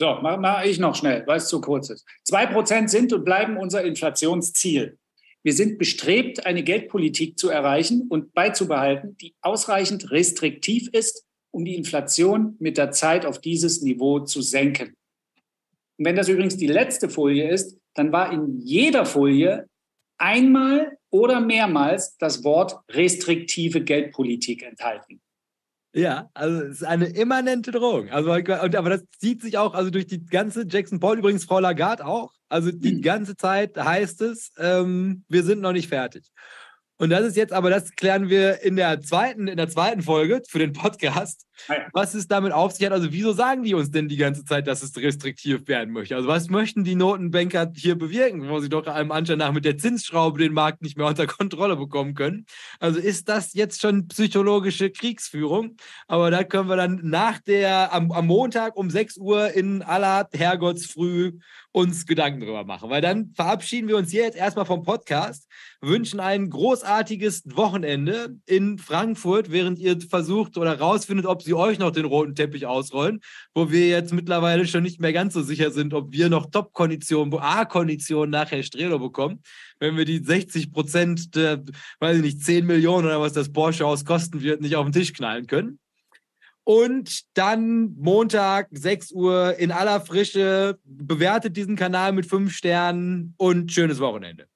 So, mache mach ich noch schnell, weil es zu kurz ist. Zwei Prozent sind und bleiben unser Inflationsziel. Wir sind bestrebt, eine Geldpolitik zu erreichen und beizubehalten, die ausreichend restriktiv ist, um die Inflation mit der Zeit auf dieses Niveau zu senken. Und wenn das übrigens die letzte Folie ist, dann war in jeder Folie einmal oder mehrmals das Wort restriktive Geldpolitik enthalten. Ja, also es ist eine immanente Drohung. Also, und, aber das zieht sich auch also durch die ganze Jackson Paul, übrigens Frau Lagarde auch. Also die mhm. ganze Zeit heißt es, ähm, wir sind noch nicht fertig. Und das ist jetzt, aber das klären wir in der zweiten, in der zweiten Folge für den Podcast. Was es damit auf sich hat. Also, wieso sagen die uns denn die ganze Zeit, dass es restriktiv werden möchte? Also, was möchten die Notenbanker hier bewirken, wo sie doch allem Anschein nach mit der Zinsschraube den Markt nicht mehr unter Kontrolle bekommen können? Also, ist das jetzt schon psychologische Kriegsführung? Aber da können wir dann nach der, am, am Montag um 6 Uhr in aller Herrgottsfrüh uns Gedanken drüber machen. Weil dann verabschieden wir uns hier jetzt erstmal vom Podcast, wünschen ein großartiges Wochenende in Frankfurt, während ihr versucht oder rausfindet, ob sie euch noch den roten Teppich ausrollen, wo wir jetzt mittlerweile schon nicht mehr ganz so sicher sind, ob wir noch Top-Konditionen, A-Konditionen nachher Strelo bekommen, wenn wir die 60 Prozent, der, weiß ich nicht, 10 Millionen oder was das Porsche-Haus kosten wird, nicht auf den Tisch knallen können. Und dann Montag, 6 Uhr in aller Frische. Bewertet diesen Kanal mit 5 Sternen und schönes Wochenende.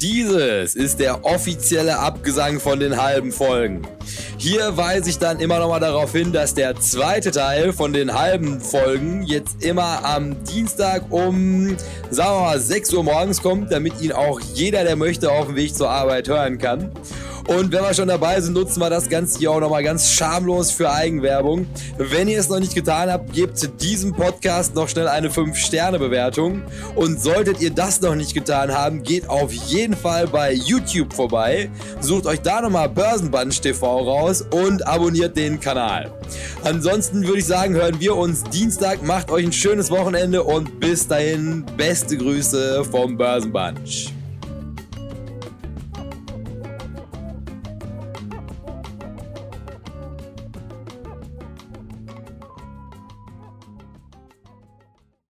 Dieses ist der offizielle Abgesang von den halben Folgen. Hier weise ich dann immer noch mal darauf hin, dass der zweite Teil von den halben Folgen jetzt immer am Dienstag um, sagen wir mal, 6 Uhr morgens kommt, damit ihn auch jeder, der möchte, auf dem Weg zur Arbeit hören kann. Und wenn wir schon dabei sind, nutzen wir das Ganze hier auch nochmal ganz schamlos für Eigenwerbung. Wenn ihr es noch nicht getan habt, gebt diesem Podcast noch schnell eine 5-Sterne-Bewertung. Und solltet ihr das noch nicht getan haben, geht auf jeden Fall bei YouTube vorbei, sucht euch da nochmal Börsenbunch TV raus und abonniert den Kanal. Ansonsten würde ich sagen, hören wir uns Dienstag. Macht euch ein schönes Wochenende und bis dahin beste Grüße vom Börsenbunch.